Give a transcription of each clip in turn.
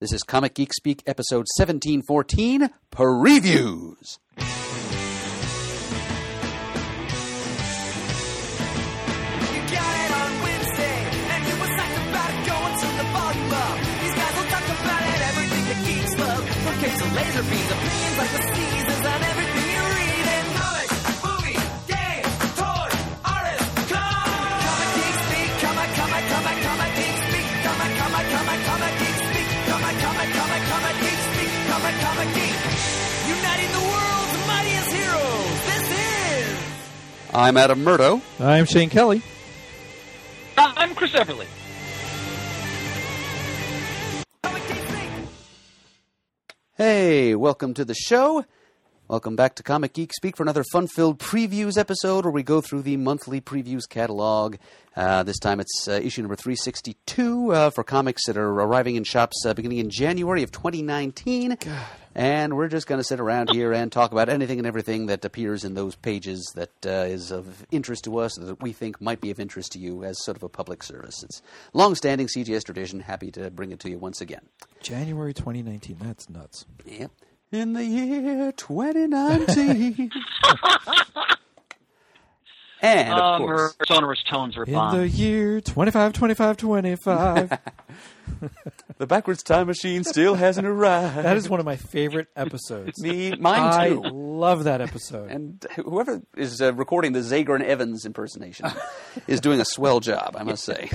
This is Comic Geek Speak, episode 1714 Previews. You got it on Wednesday, and I'm Adam Murdough. I'm Shane Kelly. I'm Chris Everly. Comic Geek Speak. Hey, welcome to the show. Welcome back to Comic Geek Speak for another fun filled previews episode where we go through the monthly previews catalog. Uh, this time it's uh, issue number 362 uh, for comics that are arriving in shops uh, beginning in January of 2019. God. And we're just going to sit around here and talk about anything and everything that appears in those pages that uh, is of interest to us, that we think might be of interest to you as sort of a public service. It's long-standing CGS tradition. Happy to bring it to you once again. January 2019. That's nuts. Yep. In the year 2019. and of Um, course, her sonorous tones are In bomb. the year 25, 25, 25. the backwards time machine still hasn't arrived. that is one of my favorite episodes. me, mine too. I love that episode. And whoever is uh, recording the Zager and Evans impersonation is doing a swell job, I must say.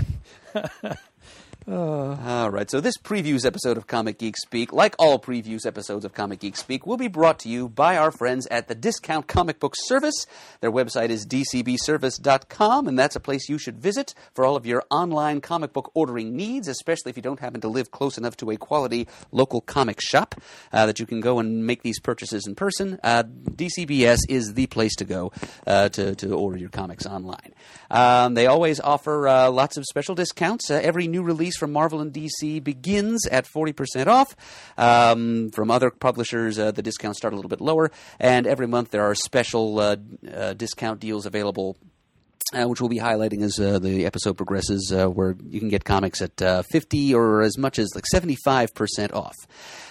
All right, so this previews episode of Comic Geek Speak, like all previews episodes of Comic Geek Speak, will be brought to you by our friends at the Discount Comic Book Service. Their website is dcbservice.com, and that's a place you should visit for all of your online comic book ordering needs, especially if you don't happen to live close enough to a quality local comic shop uh, that you can go and make these purchases in person. Uh, DCBS is the place to go uh, to, to order your comics online. Um, they always offer uh, lots of special discounts. Uh, every new release from Marvel and DC begins at 40% off. Um, from other publishers, uh, the discounts start a little bit lower. And every month there are special uh, uh, discount deals available uh, which we'll be highlighting as uh, the episode progresses, uh, where you can get comics at uh, 50 or as much as like 75% off.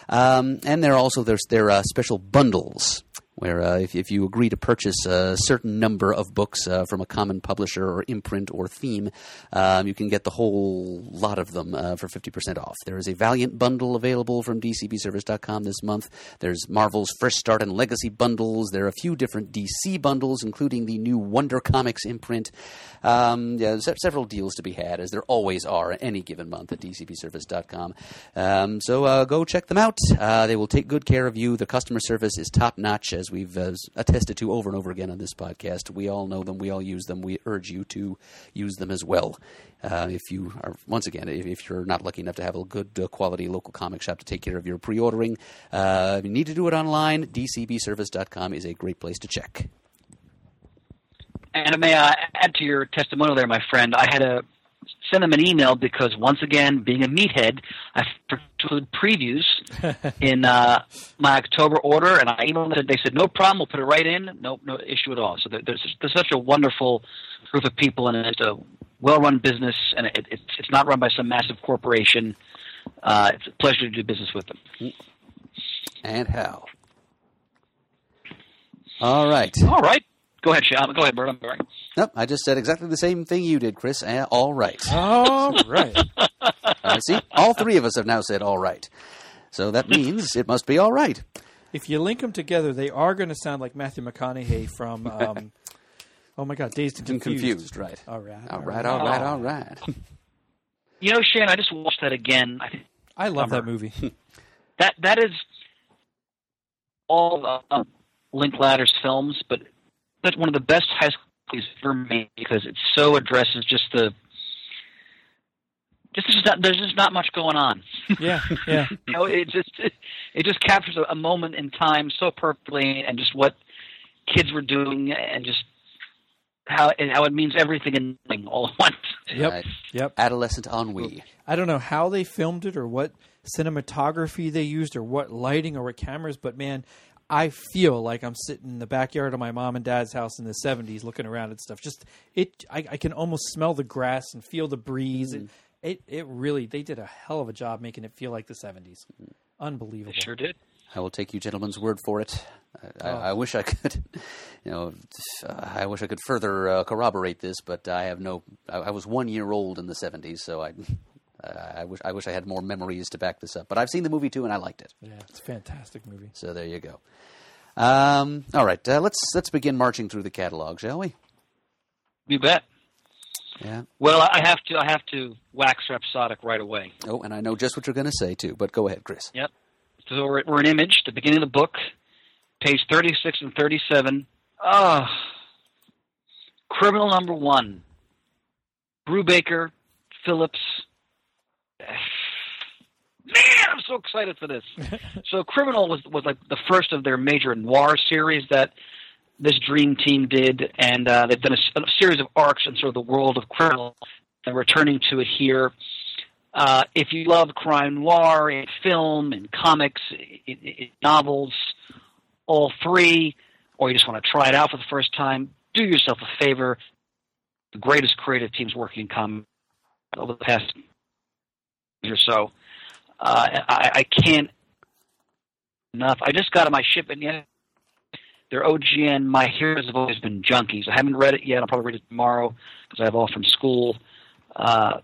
Um, and there are also there's there are special bundles where uh, if, if you agree to purchase a certain number of books uh, from a common publisher or imprint or theme, um, you can get the whole lot of them uh, for 50% off. There is a Valiant bundle available from DCBService.com this month. There's Marvel's Fresh Start and Legacy bundles. There are a few different DC bundles, including the new Wonder Comics imprint. Um, yeah, se- several deals to be had, as there always are any given month at DCBService.com. Um, so uh, go check them out. Uh, they will take good care of you. The customer service is top notch, as we've uh, attested to over and over again on this podcast. We all know them. We all use them. We urge you to use them as well. Uh, if you are, once again, if, if you're not lucky enough to have a good uh, quality local comic shop to take care of your pre-ordering, uh, you need to do it online, dcbservice.com is a great place to check. And may I add to your testimonial there, my friend? I had to send them an email because once again, being a meathead, I forgot to include previews in uh, my October order, and I emailed them. They said no problem, we'll put it right in. No, no issue at all. So there's there's such a wonderful group of people, and it's a well-run business, and it, it's it's not run by some massive corporation. Uh, it's a pleasure to do business with them. And how? All right. All right, go ahead, Sean. Go ahead, Bert. I'm sorry. Nope, I just said exactly the same thing you did, Chris. Uh, all right. All right. Uh, see, all three of us have now said all right. So that means it must be all right. If you link them together, they are going to sound like Matthew McConaughey from, um, oh my God, Dazed and Confused. confused, right? All right. All right, all right, all right. You know, Shane, I just watched that again. I think I love that movie. that that is all uh, um, Linklater's films, but that's one of the best high school movies ever made because it so addresses just the just, just not, there's just not much going on. yeah, yeah. you know, it just it, it just captures a, a moment in time so perfectly, and just what kids were doing, and just how and how it means everything and nothing all at once. Yep, Right. yep. Adolescent ennui. I don't know how they filmed it or what cinematography they used or what lighting or what cameras, but man, I feel like I'm sitting in the backyard of my mom and dad's house in the 70s looking around at stuff. Just it I, I can almost smell the grass and feel the breeze. It, It it really they did a hell of a job making it feel like the '70s. Unbelievable. They sure did. I will take you gentlemen's word for it. I, I, I wish I could, you know, uh, I wish I could further uh, corroborate this, but I have no. I, I was one year old in the '70s, so I, I wish I wish I had more memories to back this up. But I've seen the movie too, and I liked it. Yeah, it's a fantastic movie. So there you go. Um, all right, uh, let's let's begin marching through the catalog, shall we? You bet. Yeah. Well, I have to. I have to wax rhapsodic right away. Oh, and I know just what you're going to say too. But go ahead, Chris. Yep. So we're, we're an image, the beginning of the book, page 36 and 37. Ah, criminal number one. Brubaker, Phillips. Man, I'm so excited for this. so, Criminal was was like the first of their major noir series that this dream team did, and uh, they've done a series of arcs in sort of the world of Criminal, and returning to it here. Uh, if you love crime noir in film, and comics, in, in novels, all three, or you just want to try it out for the first time, do yourself a favor. The greatest creative teams working in comics over the past or so. Uh, I, I can't enough. I just got on my shipment yet. Their OGN, My Heroes Have Always Been Junkies. I haven't read it yet. I'll probably read it tomorrow because I have off from school. Uh,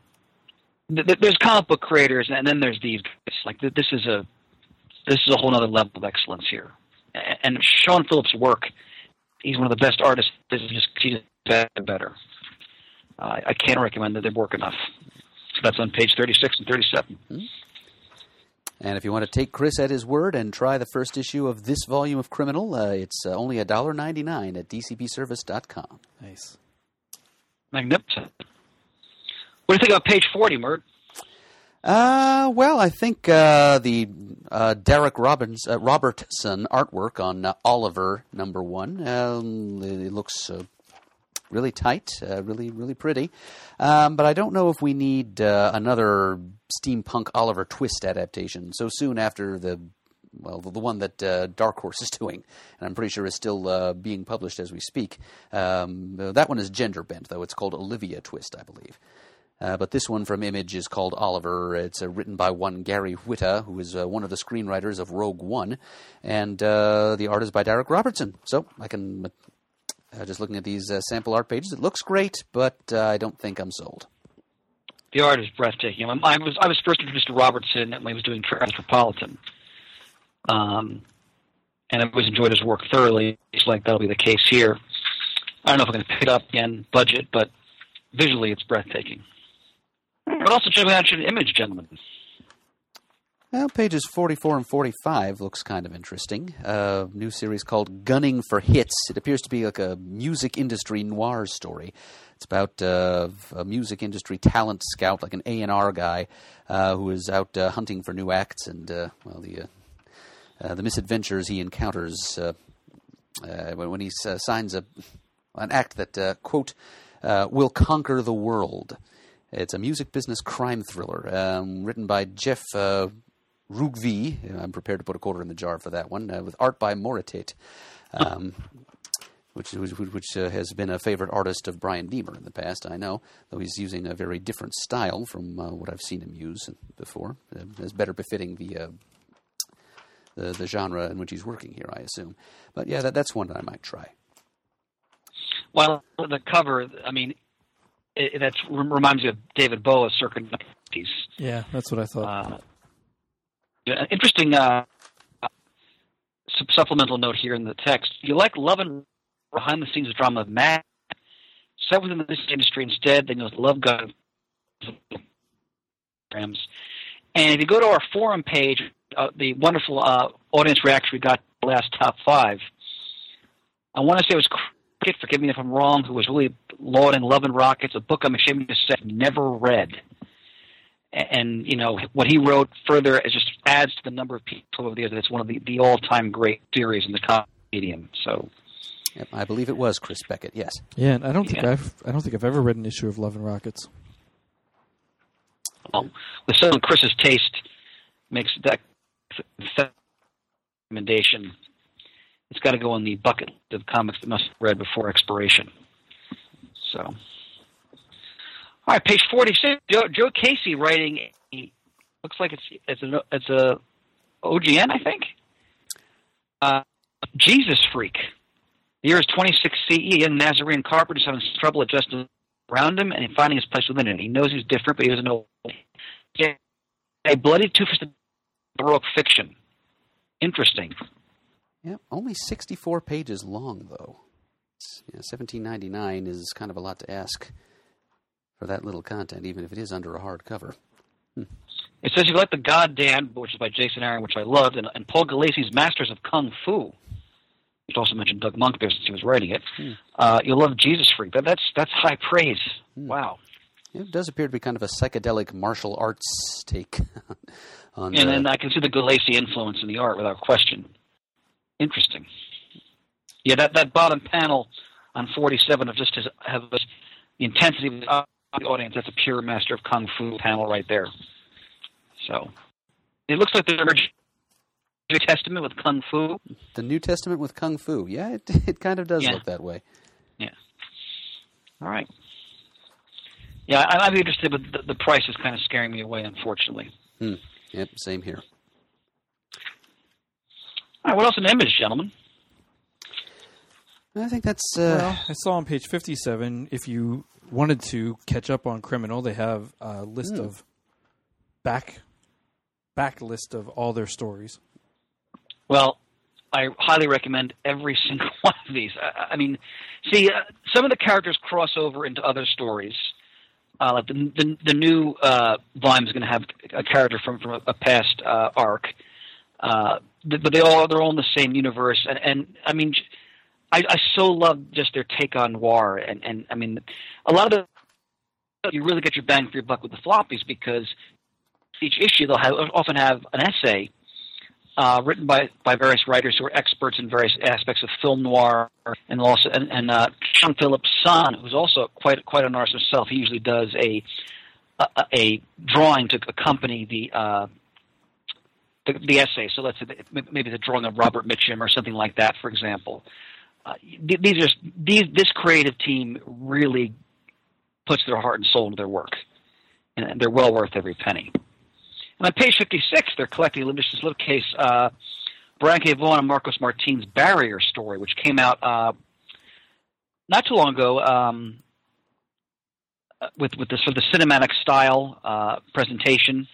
th- th- there's comic book creators, and then there's these guys. Like th- this is a this is a whole other level of excellence here. A- And Sean Phillips' work, he's one of the best artists. This is just he's better better. Uh, I can't recommend that they work enough. So that's on page 36 and 37. And if you want to take Chris at his word and try the first issue of this volume of Criminal, uh, it's uh, only $1.99 at dcbservice.com. Nice. Magnificent. What do you think about page 40, Mert? Uh, well, I think uh, the uh, Darick Robbins, uh, Robertson artwork on uh, Oliver number one um, it looks uh, really tight, uh, really really pretty. Um, but I don't know if we need uh, another steampunk Oliver Twist adaptation so soon after the well, the, the one that uh, Dark Horse is doing, and I'm pretty sure is still uh, being published as we speak. Um, uh, that one is gender bent, though. It's called Olivia Twist, I believe. Uh, but this one from Image is called Oliver. It's uh, written by one Gary Whitta, who is uh, one of the screenwriters of Rogue One, and the art is by Darick Robertson. So I can, uh, just looking at these uh, sample art pages, it looks great, but uh, I don't think I'm sold. The art is breathtaking. I I was I was first introduced to Robertson when he was doing Transmetropolitan, um, and I've always enjoyed his work thoroughly. It's like that'll be the case here. I don't know if I'm going to pick it up again, budget, but visually it's breathtaking. But also check out your image, gentlemen. Well, pages 44 and 45 looks kind of interesting. A new series called Gunning for Hits. It appears to be like a music industry noir story. It's about uh, a music industry talent scout, like an A&R guy, uh, who is out uh, hunting for new acts and, uh, well, the, uh, uh, the misadventures he encounters uh, uh, when, when he uh, signs a, an act that, uh, quote, uh, will conquer the world. It's a music business crime thriller um, written by Jeff uh, Rougvie. I'm prepared to put a quarter in the jar for that one, uh, with art by Moritat, um, which, which, which uh, has been a favorite artist of Brian Deemer in the past, I know, though he's using a very different style from uh, what I've seen him use before. Uh, is better befitting the, uh, the the genre in which he's working here, I assume. But yeah, that, that's one that I might try. Well, the cover, I mean, that reminds me of David Bowie circa the 90s. Yeah, that's what I thought. Yeah, interesting uh, supplemental note here in the text. You like love and behind the scenes drama of Mad, set within music industry instead, then you'll love God. And if you go to our forum page, uh, the wonderful uh, audience reaction we got last top five, I want to say it was Cricket, forgive me if I'm wrong, who was really lauding Love and Rockets, a book I'm ashamed to say I've never read and you know what he wrote further is just adds to the number of people over the years. It's one of the, the all time great series in the comic medium. So Yep, I believe it was Chris Beckett. Yes. yeah, and I don't think yeah. I've I don't think I've ever read an issue of Love and Rockets. well, with someone Chris's taste makes that recommendation. It's got to go on the bucket of comics that must be read before expiration. So, All right, page forty-six. Joe, Joe Casey writing. Looks like it's it's a it's a OGN, I think. Uh, Jesus freak. The year is 26 CE. A young Nazarene carpenter is having trouble adjusting around him and finding his place within it. He knows he's different, but he doesn't know. A bloody two-fisted heroic fiction. Interesting. Yep, only 64 pages long, though. Yeah, 17.99 is kind of a lot to ask for that little content, even if it is under a hardcover. It says you like the Goddamn, which is by Jason Aaron, which I loved, and, and Paul Gulacy's Masters of Kung Fu. You also mentioned Doug Moench there since he was writing it. Uh, you'll love Jesus Freak. That, that's that's high praise. Wow. It does appear to be kind of a psychedelic martial arts take on. And uh, then I can see the Gulacy influence in the art without question. Interesting. Yeah, that, that bottom panel on 47 of just his, have the intensity of the audience. That's a pure Master of Kung Fu panel right there. So it looks like the New Testament with Kung Fu. the New Testament with Kung Fu. Yeah, it, it kind of does Yeah. look that way. Yeah. All right. Yeah, I, I'd be interested, but the, the price is kind of scaring me away, unfortunately. Hmm. Yep, same here. All right, what else in the image, gentlemen? I think that's. Uh, Well, I saw on page 57, if you wanted to catch up on Criminal, they have a list Hmm. of back back list of all their stories. Well, I highly recommend every single one of these. I, I mean, see, uh, some of the characters cross over into other stories. Uh, like the, the the new uh, volume is going to have a character from from a, a past uh, arc, uh, th- but they all they're all in the same universe. And and I mean, j- I, I so love just their take on noir. And and I mean, a lot of the you really get your bang for your buck with the floppies because each issue they'll have often have an essay uh, written by, by various writers who are experts in various aspects of film noir, and also and, and uh, Sean Phillips' son, who's also quite quite an artist himself. He usually does a a, a drawing to accompany the, uh, the the essay. So let's say maybe the drawing of Robert Mitchum or something like that, for example. Uh, these are these this creative team really puts their heart and soul into their work, and they're well worth every penny. And on page 56, they're collecting a little case, uh, Brian K. Vaughan and Marcos Martin's Barrier story, which came out uh, not too long ago um, uh, with with the sort of the cinematic style uh, presentation.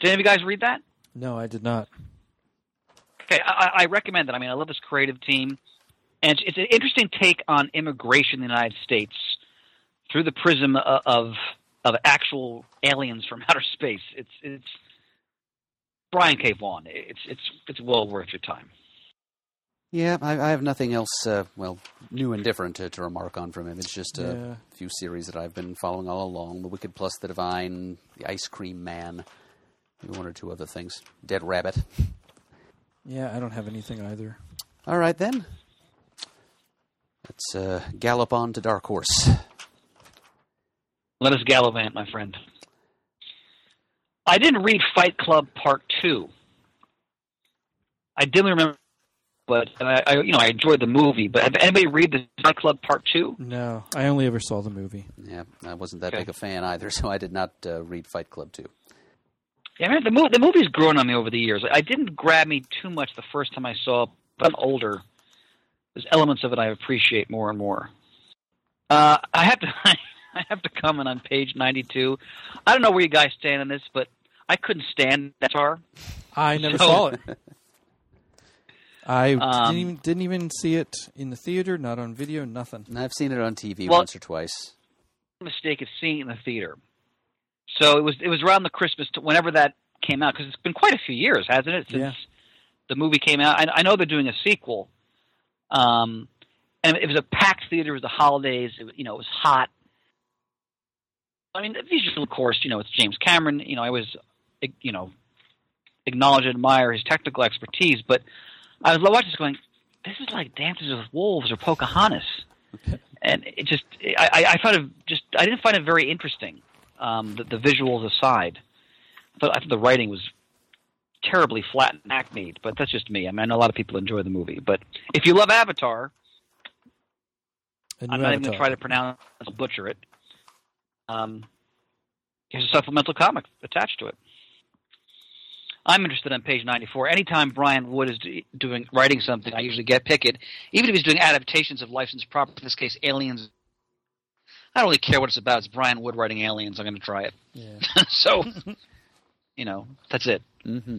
Did any of you guys read that? No, I did not. Okay, I, I recommend it. I mean, I love this creative team, and it's, it's an interesting take on immigration in the United States through the prism of of, of actual aliens from outer space. It's it's Brian K. Vaughan. It's it's it's well worth your time. yeah, I, I have nothing else. Uh, well, new and different to, to remark on from him. It's just a Yeah. few series that I've been following all along: The Wicked Plus the Divine, The Ice Cream Man, maybe one or two other things. Dead Rabbit. Yeah, I don't have anything either. All right then. Let's uh, gallop on to Dark Horse. Let us gallivant, my friend. I didn't read Fight Club Part Two. I dimly remember, but and I, I you know I enjoyed the movie. But have anybody read the Fight Club Part Two? No, I only ever saw the movie. Yeah, I wasn't that Okay. big a fan either, so I did not uh, read Fight Club 2. Yeah, I mean, the movie the movie's grown on me over the years. I didn't grab me too much the first time I saw it, but I'm older. There's elements of it I appreciate more and more. Uh, I have to I have to comment on page 92. I don't know where you guys stand on this, but I couldn't stand that far. I never So- saw it. I Um, didn't, even, didn't even see it in the theater, not on video, nothing. I've seen it on TV Well- once or twice. mistake of seeing it in the theater. So it was it was around the Christmas t- whenever that came out because it's been quite a few years, hasn't it, since Yeah. the movie came out? I, I know they're doing a sequel. Um, and it was a packed theater. It was the holidays. It, was- you know, it was hot. I mean, visually, of course, you know, it's James Cameron. You know, I always, you know, acknowledge and admire his technical expertise. But I was watching this going, this is like Dances with Wolves or Pocahontas and it just I, I I found it just I didn't find it very interesting. Um, the, the visuals aside, but I thought the writing was terribly flat and hackneyed. But that's just me. I mean, I a lot of people enjoy the movie, but if you love Avatar, I'm not even going to try to pronounce butcher it. Um, Here's a supplemental comic attached to it. I'm interested on page 94. Anytime Brian Wood is doing writing something, I usually get pick it. Even if he's doing adaptations of licensed property, in this case, Aliens. I don't really care what it's about. It's Brian Wood writing Aliens. I'm going to try it. Yeah. so, you know, that's it. hmm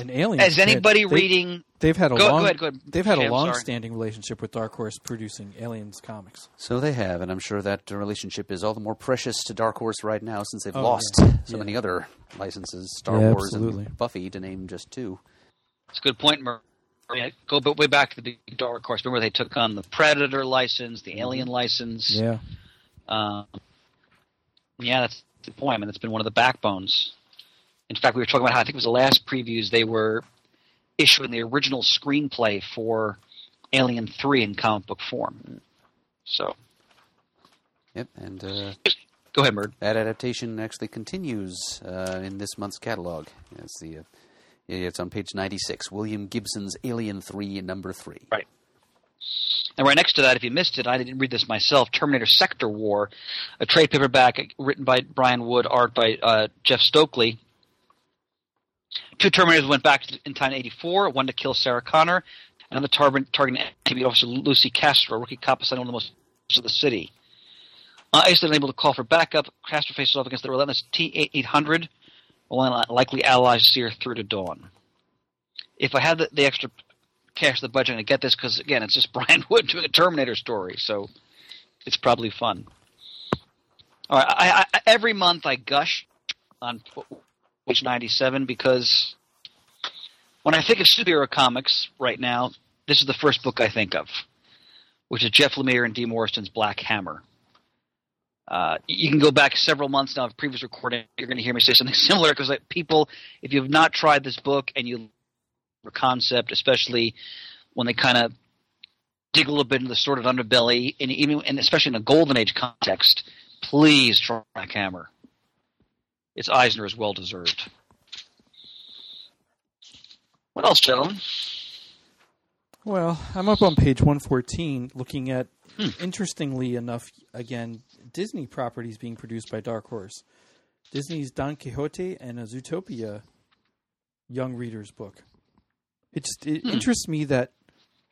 And Aliens. Is anybody they, reading? They've had a Go- go long. ahead, go ahead. They've had Jay, a I'm sorry. long-standing relationship with Dark Horse producing Aliens comics. So they have, and I'm sure that relationship is all the more precious to Dark Horse right now since they've Oh, lost yeah. so Yeah. many other licenses, Star Yeah, Wars absolutely. and Buffy, to name just two. It's a good point, Murray. Go b- way back to the Dark Horse. Remember they took on the Predator license, the Alien license. Yeah. Um, yeah, that's the point. I mean, that's been one of the backbones. In fact, we were talking about how I think it was the last previews they were issuing the original screenplay for Alien Three in comic book form. So, Yep, and uh, go ahead, Murd. that adaptation actually continues uh, in this month's catalog. It's the uh, it's on page 96. William Gibson's Alien 3, number 3. Right. And right next to that, if you missed it, I didn't read this myself. Terminator Sector War, a trade paperback written by Brian Wood, art by uh, Jeff Stokely. Two Terminators went back in time in '84. One to kill Sarah Connor, and the target targeting TV officer Lucy Castro, a rookie cop assigned one of the most of the city. Uh, Isolated and able to call for backup, Castro faces off against the relentless T-800, while likely allies see her through to dawn. If I had the, the extra cash the budget and get this because again, it's just Brian Wood doing a Terminator story, so it's probably fun. All right, I, I, every month I gush on page ninety-seven because when I think of superhero comics right now, this is the first book I think of, which is Jeff Lemire and Dean Ormston's Black Hammer. Uh, you can go back several months now of previous recording. You're going to hear me say something similar because like, people, if you have not tried this book and you or concept, especially when they kind of dig a little bit into the sort of underbelly, and even and especially in a golden age context. Please try Black Hammer. Its Eisner is well deserved. What else, gentlemen? Well, I'm up on page 114 looking at, Hmm. interestingly enough, again, Disney properties being produced by Dark Horse. Disney's Don Quixote and a Zootopia young readers book. It just it Hmm. interests me that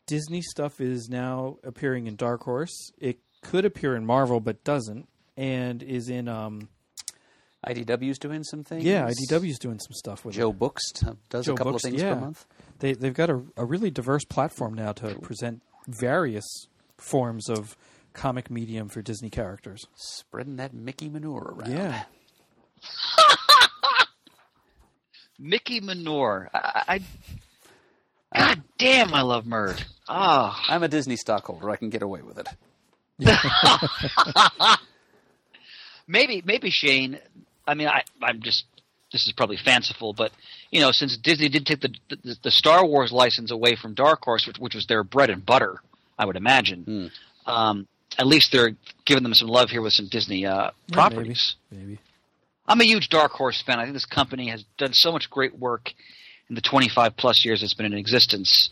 Disney stuff is now appearing in Dark Horse. It could appear in Marvel, but doesn't, and is in um IDW's doing some things. yeah IDW's doing some stuff with Joe it. Books t- does Joe a couple Books, of things yeah. per month. They they've got a, a really diverse platform now to present various forms of comic medium for Disney characters. Spreading that Mickey manure around. Yeah. Mickey Manure. I, I God damn, I love Murd. Ah, I'm a Disney stockholder. I can get away with it. maybe maybe Shane. I mean, I I'm just this is probably fanciful, but you know, since Disney did take the the, the Star Wars license away from Dark Horse, which, which was their bread and butter, I would imagine. Um, at least they're giving them some love here with some Disney uh, Yeah, properties. Maybe. maybe. I'm a huge Dark Horse fan. I think this company has done so much great work in the 25 plus years it's been in existence.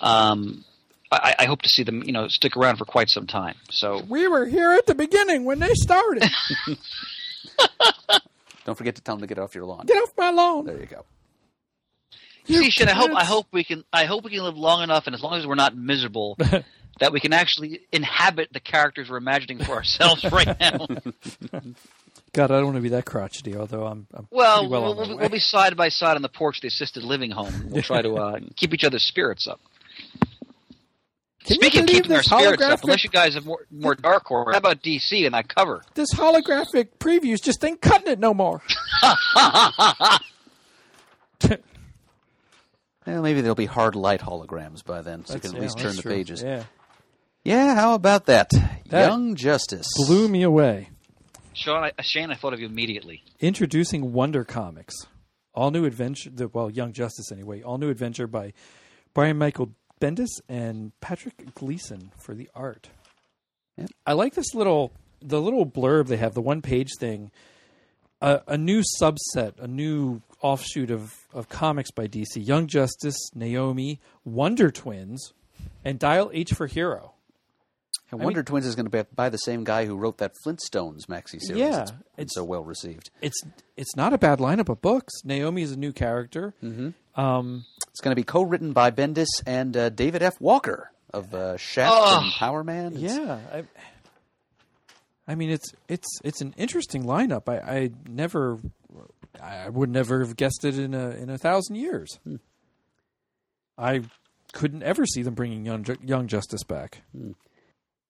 Um, I, I hope to see them, you know, stick around for quite some time. So We were here at the beginning when they started. Don't forget to tell them to get off your lawn. Get off my lawn. There you go. See, Shin, I hope I hope we can I hope we can live long enough, and as long as we're not miserable, that we can actually inhabit the characters we're imagining for ourselves right now. God, I don't want to be that crotchety. Although I'm, I'm well, pretty well we'll, on my we'll, way. we'll be side by side on the porch of the assisted living home. We'll try to uh, keep each other's spirits up. Can Speaking of believe keeping our this spirits up, holographic- unless you guys have more, more Dark Horse, how about DC and that cover? this holographic previews just ain't cutting it no more. Well, maybe there'll be hard light holograms by then, so you can at yeah, least turn that's the true. pages. Yeah, Yeah, how about that? That Young Justice. blew me away. Sean, I, Shane, I thought of you immediately. Introducing Wonder Comics, all new adventure. The, well, Young Justice anyway. All new adventure by Brian Michael Bendis and Patrick Gleason for the art. I like this little the little blurb they have, the one page thing. A, a new subset, a new offshoot of, of comics by DC: Young Justice, Naomi, Wonder Twins, and Dial H for Hero. And I Wonder mean- Twins is going to be by the same guy who wrote that Flintstones maxi series. Yeah, been it's- so well received. It's it's not a bad lineup of books. Naomi is a new character. Mm-hmm. Um, It's going to be co-written by Bendis and uh, David F. Walker of uh, Shaft Ugh. and Power Man. It's- yeah, I, I mean it's it's it's an interesting lineup. I, I never, I would never have guessed it in a in a thousand years. I couldn't ever see them bringing young young Justice back.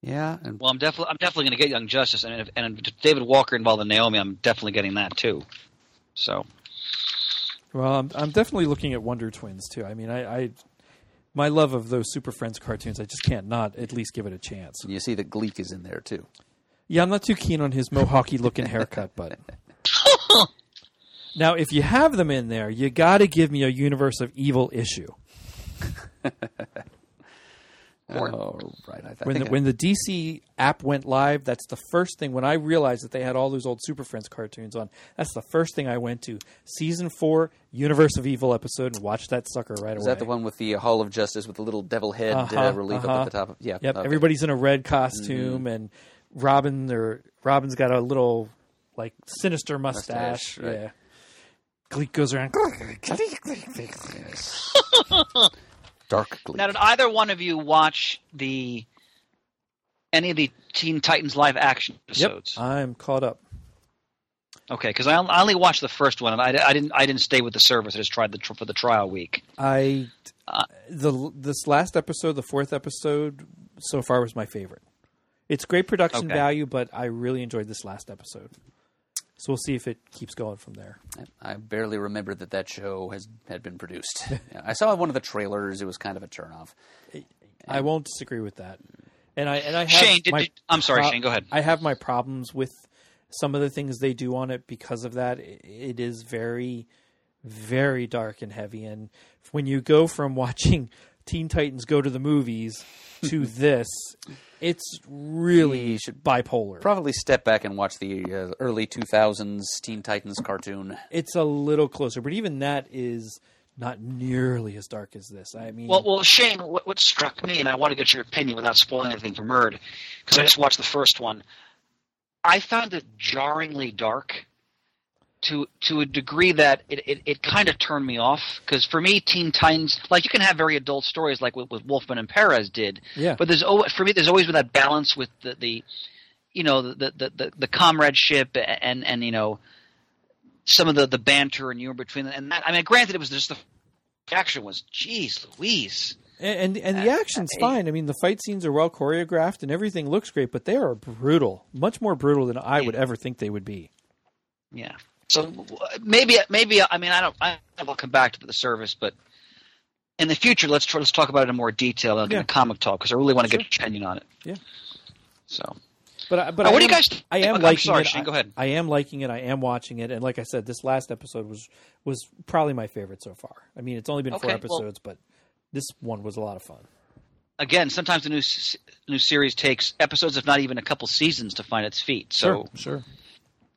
yeah, and Well, I'm definitely I'm definitely going to get Young Justice, and if, and if David Walker involved in Naomi, I'm definitely getting that too. So Well, I'm I'm definitely looking at Wonder Twins too. I mean, I, I my love of those Super Friends cartoons, I just can't not at least give it a chance. you see that Gleek is in there too. Yeah, I'm not too keen on his mohawky looking haircut, but now if you have them in there, you got to give me a Universe of Evil issue. Oh, right. I, th- When the, I- when the DC app went live, that's the first thing. When I realized that they had all those old Super Friends cartoons on, that's the first thing I went to. Season four, Universe of Evil episode, and watched that sucker right is away. Is that the one with the uh, Hall of Justice with the little devil head uh Uh-huh, relief uh-huh. up at the top? Of, yeah. Yep, okay. everybody's in a red costume, and Robin or Robin's got a little like sinister mustache. Mustache, right. Yeah, Gleek goes around. Dark Gleek. now, did either one of you watch the any of the Teen Titans live action episodes? yep, episodes? I'm caught up. Okay, because I, I only watched the first one, and I, I didn't I didn't stay with the service. I just tried the for the trial week. I Uh, the this last episode, the fourth episode, so far was my favorite. It's great production Okay. value, but I really enjoyed this last episode. So we'll see if it keeps going from there. I barely remember that that show has had been produced. I saw one of the trailers. It was kind of a turnoff. I won't disagree with that. And I and I have Shane, did, my did- I'm sorry, pro- Shane. Go ahead. I have my problems with some of the things they do on it because of that. I- It is very, very dark and heavy. And when you go from watching Teen Titans go to the movies to this, it's really You should bipolar. Probably step back and watch the uh, early 2000s Teen Titans cartoon. it's a little closer, but even that is not nearly as dark as this. I mean, Well, well, Shane, what, what struck me, and I want to get your opinion without spoiling anything for Murd, because I just watched the first one. I found it jarringly dark to to a degree that it, it, it kind of turned me off. Because for me, Teen Titans, like you can have very adult stories, like what, what Wolfman and Perez did, yeah, but there's always for me there's always been that balance with the, the you know the, the the the comradeship and and you know some of the the banter and humor between them. And that, I mean, granted, it was just the action was, geez, Louise. and and, and the uh, action's uh, fine. I mean, the fight scenes are well choreographed and everything looks great, but they are brutal, much more brutal than I would ever think they would be. Yeah. So maybe maybe I mean I don't I will come back to the service, but in the future let's try, let's talk about it in more detail in Yeah. a comic talk because I really want to get your opinion on it. Yeah. So But I- but Uh, I what do am, you guys? Think? I am I'm liking sorry, it. Shane. I, Go ahead. I am liking it. I am watching it, and like I said, this last episode was was probably my favorite so far. I mean, it's only been four Okay, well- episodes, but this one was a lot of fun. Again, sometimes the new new series takes episodes, if not even a couple seasons, to find its feet. So sure.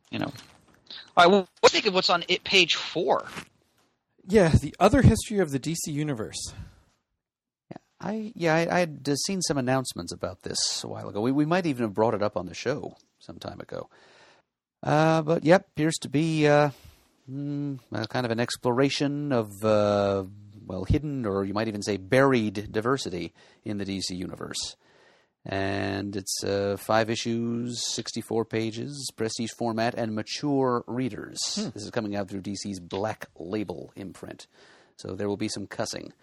you know. All right. Well, what do you think of what's on it page four? Yeah, the other history of the DC universe. I yeah, I, I had uh, seen some announcements about this a while ago. We we might even have brought it up on the show some time ago. Uh, but yep, appears to be uh, mm, kind of an exploration of uh, well, hidden or you might even say buried diversity in the DC universe. And it's uh, five issues, sixty-four pages, prestige format, and mature readers. This is coming out through DC's Black Label imprint, so there will be some cussing.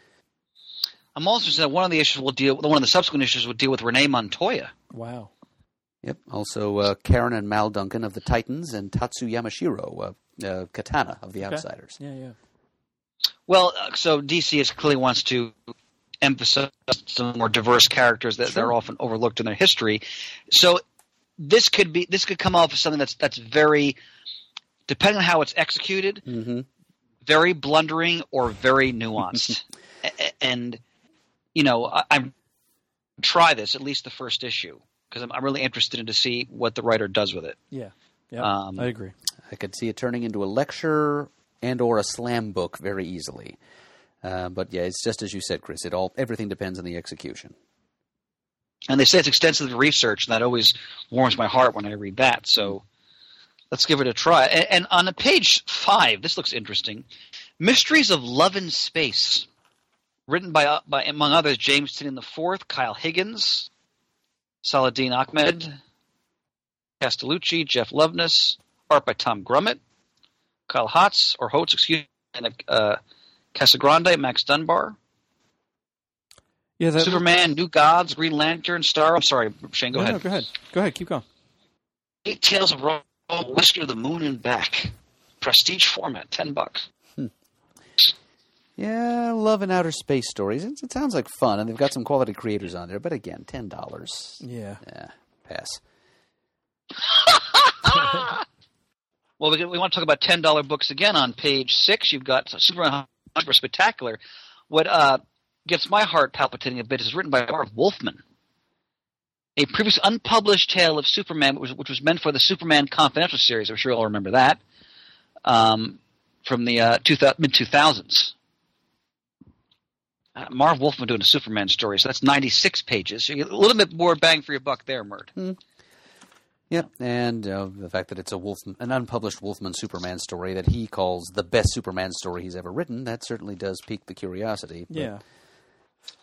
I'm also saying one of the issues will deal. One of the subsequent issues will deal with Renee Montoya. Wow. Yep. Also, uh, Karen and Mal Duncan of the Titans, and Tatsu Yamashiro, uh, uh, Katana of the Outsiders. Yeah, yeah. Well, uh, so DC is clearly wants to emphasize some more diverse characters that Sure. they're often overlooked in their history. So this could be this could come off as something that's that's very, depending on how it's executed, Mm-hmm. very blundering or very nuanced. A- a- and you know, I, I'm try this at least the first issue because I'm, I'm really interested in to see what the writer does with it. Yeah. Yeah. Um, I agree. I could see it turning into a lecture and or a slam book very easily. Uh, but yeah, it's just as you said, Chris. It all everything depends on the execution. And they say it's extensive research, and that always warms my heart when I read that. So let's give it a try. And, and on the page five, this looks interesting: "Mysteries of Love in Space," written by, uh, by among others James Tynion IV, Kyle Higgins, Saladin Ahmed, Castellucci, Jeff Loveness, art by Tom Grummett, Kyle Hotz or Holtz, excuse me, and uh, Casagrande, Max Dunbar. Yeah, that, Superman, New Gods, Green Lantern, Star. I'm sorry, Shane. Go no, ahead. no, go ahead. Go ahead. Keep going. Eight Tales of Rome, Whisker the Moon and Back. Prestige format, ten bucks. Hmm. Yeah, love and outer space stories. It, it sounds like fun, and they've got some quality creators on there. But again, ten dollars. Yeah. Yeah, pass. Well, we, we want to talk about ten dollar books again on page six. You've got Superman Super Spectacular. What uh, gets my heart palpitating a bit is written by Marv Wolfman. A previous unpublished tale of Superman, which was, which was meant for the Superman Confidential series. I'm sure you all remember that um, from the uh, mid 2000s. Uh, Marv Wolfman doing a Superman story, so that's 96 pages. So a little bit more bang for your buck there, Mert. Yep, and uh, the fact that it's a Wolf, an unpublished Wolfman Superman story that he calls the best Superman story he's ever written, that certainly does pique the curiosity. But Yeah.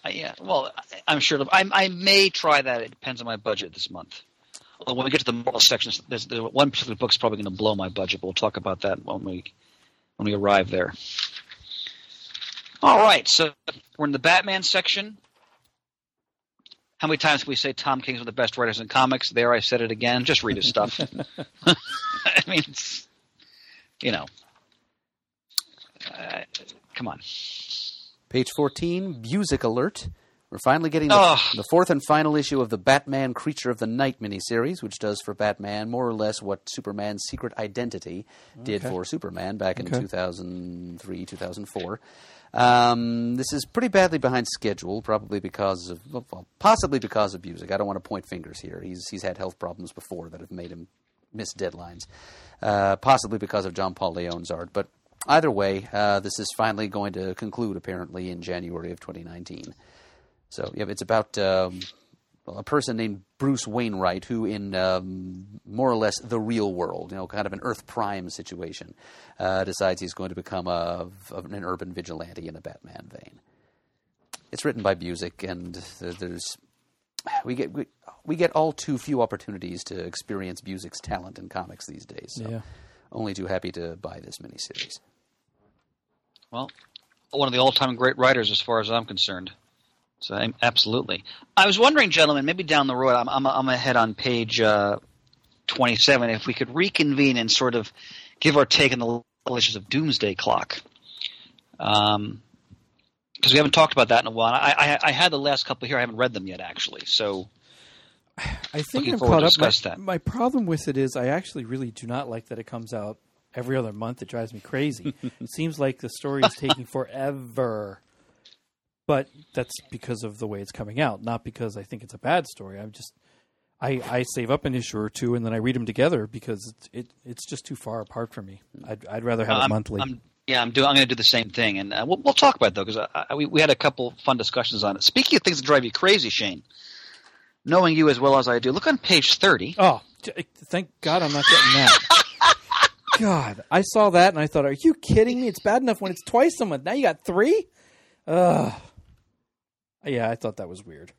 Uh, yeah, well, I- I'm sure. I, I may try that. It depends on my budget this month. Well, when we get to the moral sections, there's, there, one particular book's probably going to blow my budget, but we'll talk about that when we when we arrive there. All right, so we're in the Batman section. How many times can we say Tom King's one of the best writers in comics? There, I said it again. Just read his stuff. I mean, it's, you know, uh, come on. Page 14, Busiek Alert. We're finally getting the, Ugh. the fourth and final issue of the Batman Creature of the Night miniseries, which does for Batman more or less what Superman's Secret Identity did Okay. for Superman back in Okay. 2003, 2004. Um, this is pretty badly behind schedule, probably because of, well, possibly because of Busiek. I don't want to point fingers here. He's he's had health problems before that have made him miss deadlines. Uh, possibly because of John Paul Leon's art, but either way, uh, this is finally going to conclude apparently in January of 2019. So yeah, it's about um, well, a person named Bruce Wainwright who, in um, more or less the real world, you know, kind of an Earth Prime situation, uh, decides he's going to become a, of an urban vigilante in a Batman vein. It's written by Busiek, and there's we get we, we get all too few opportunities to experience Busiek's talent in comics these days. So Yeah. only too happy to buy this miniseries. Well, one of the all-time great writers, as far as I'm concerned. So absolutely. I was wondering, gentlemen, maybe down the road, I'm I'm, I'm ahead on page uh, 27. If we could reconvene and sort of give our take on the issues of Doomsday Clock, um, because we haven't talked about that in a while. I, I I had the last couple here. I haven't read them yet, actually. So I think I'm caught up. My, discuss that. my problem with it is I actually really do not like that it comes out every other month. It drives me crazy. it seems like the story is taking forever. But that's because of the way it's coming out, not because I think it's a bad story. I'm just I, I save up an issue or two and then I read them together because it's it, it's just too far apart for me. I'd, I'd rather have it I'm- monthly. I'm, yeah, I'm doing. I'm going to do the same thing, and uh, we'll, we'll talk about it though, because we, we had a couple fun discussions on it. Speaking of things that drive you crazy, Shane, knowing you as well as I do, look on page thirty. Oh, thank God I'm not getting that. God, I saw that and I thought, are you kidding me? It's bad enough when it's twice a month. Now you got three? Ugh. Yeah, I thought that was weird.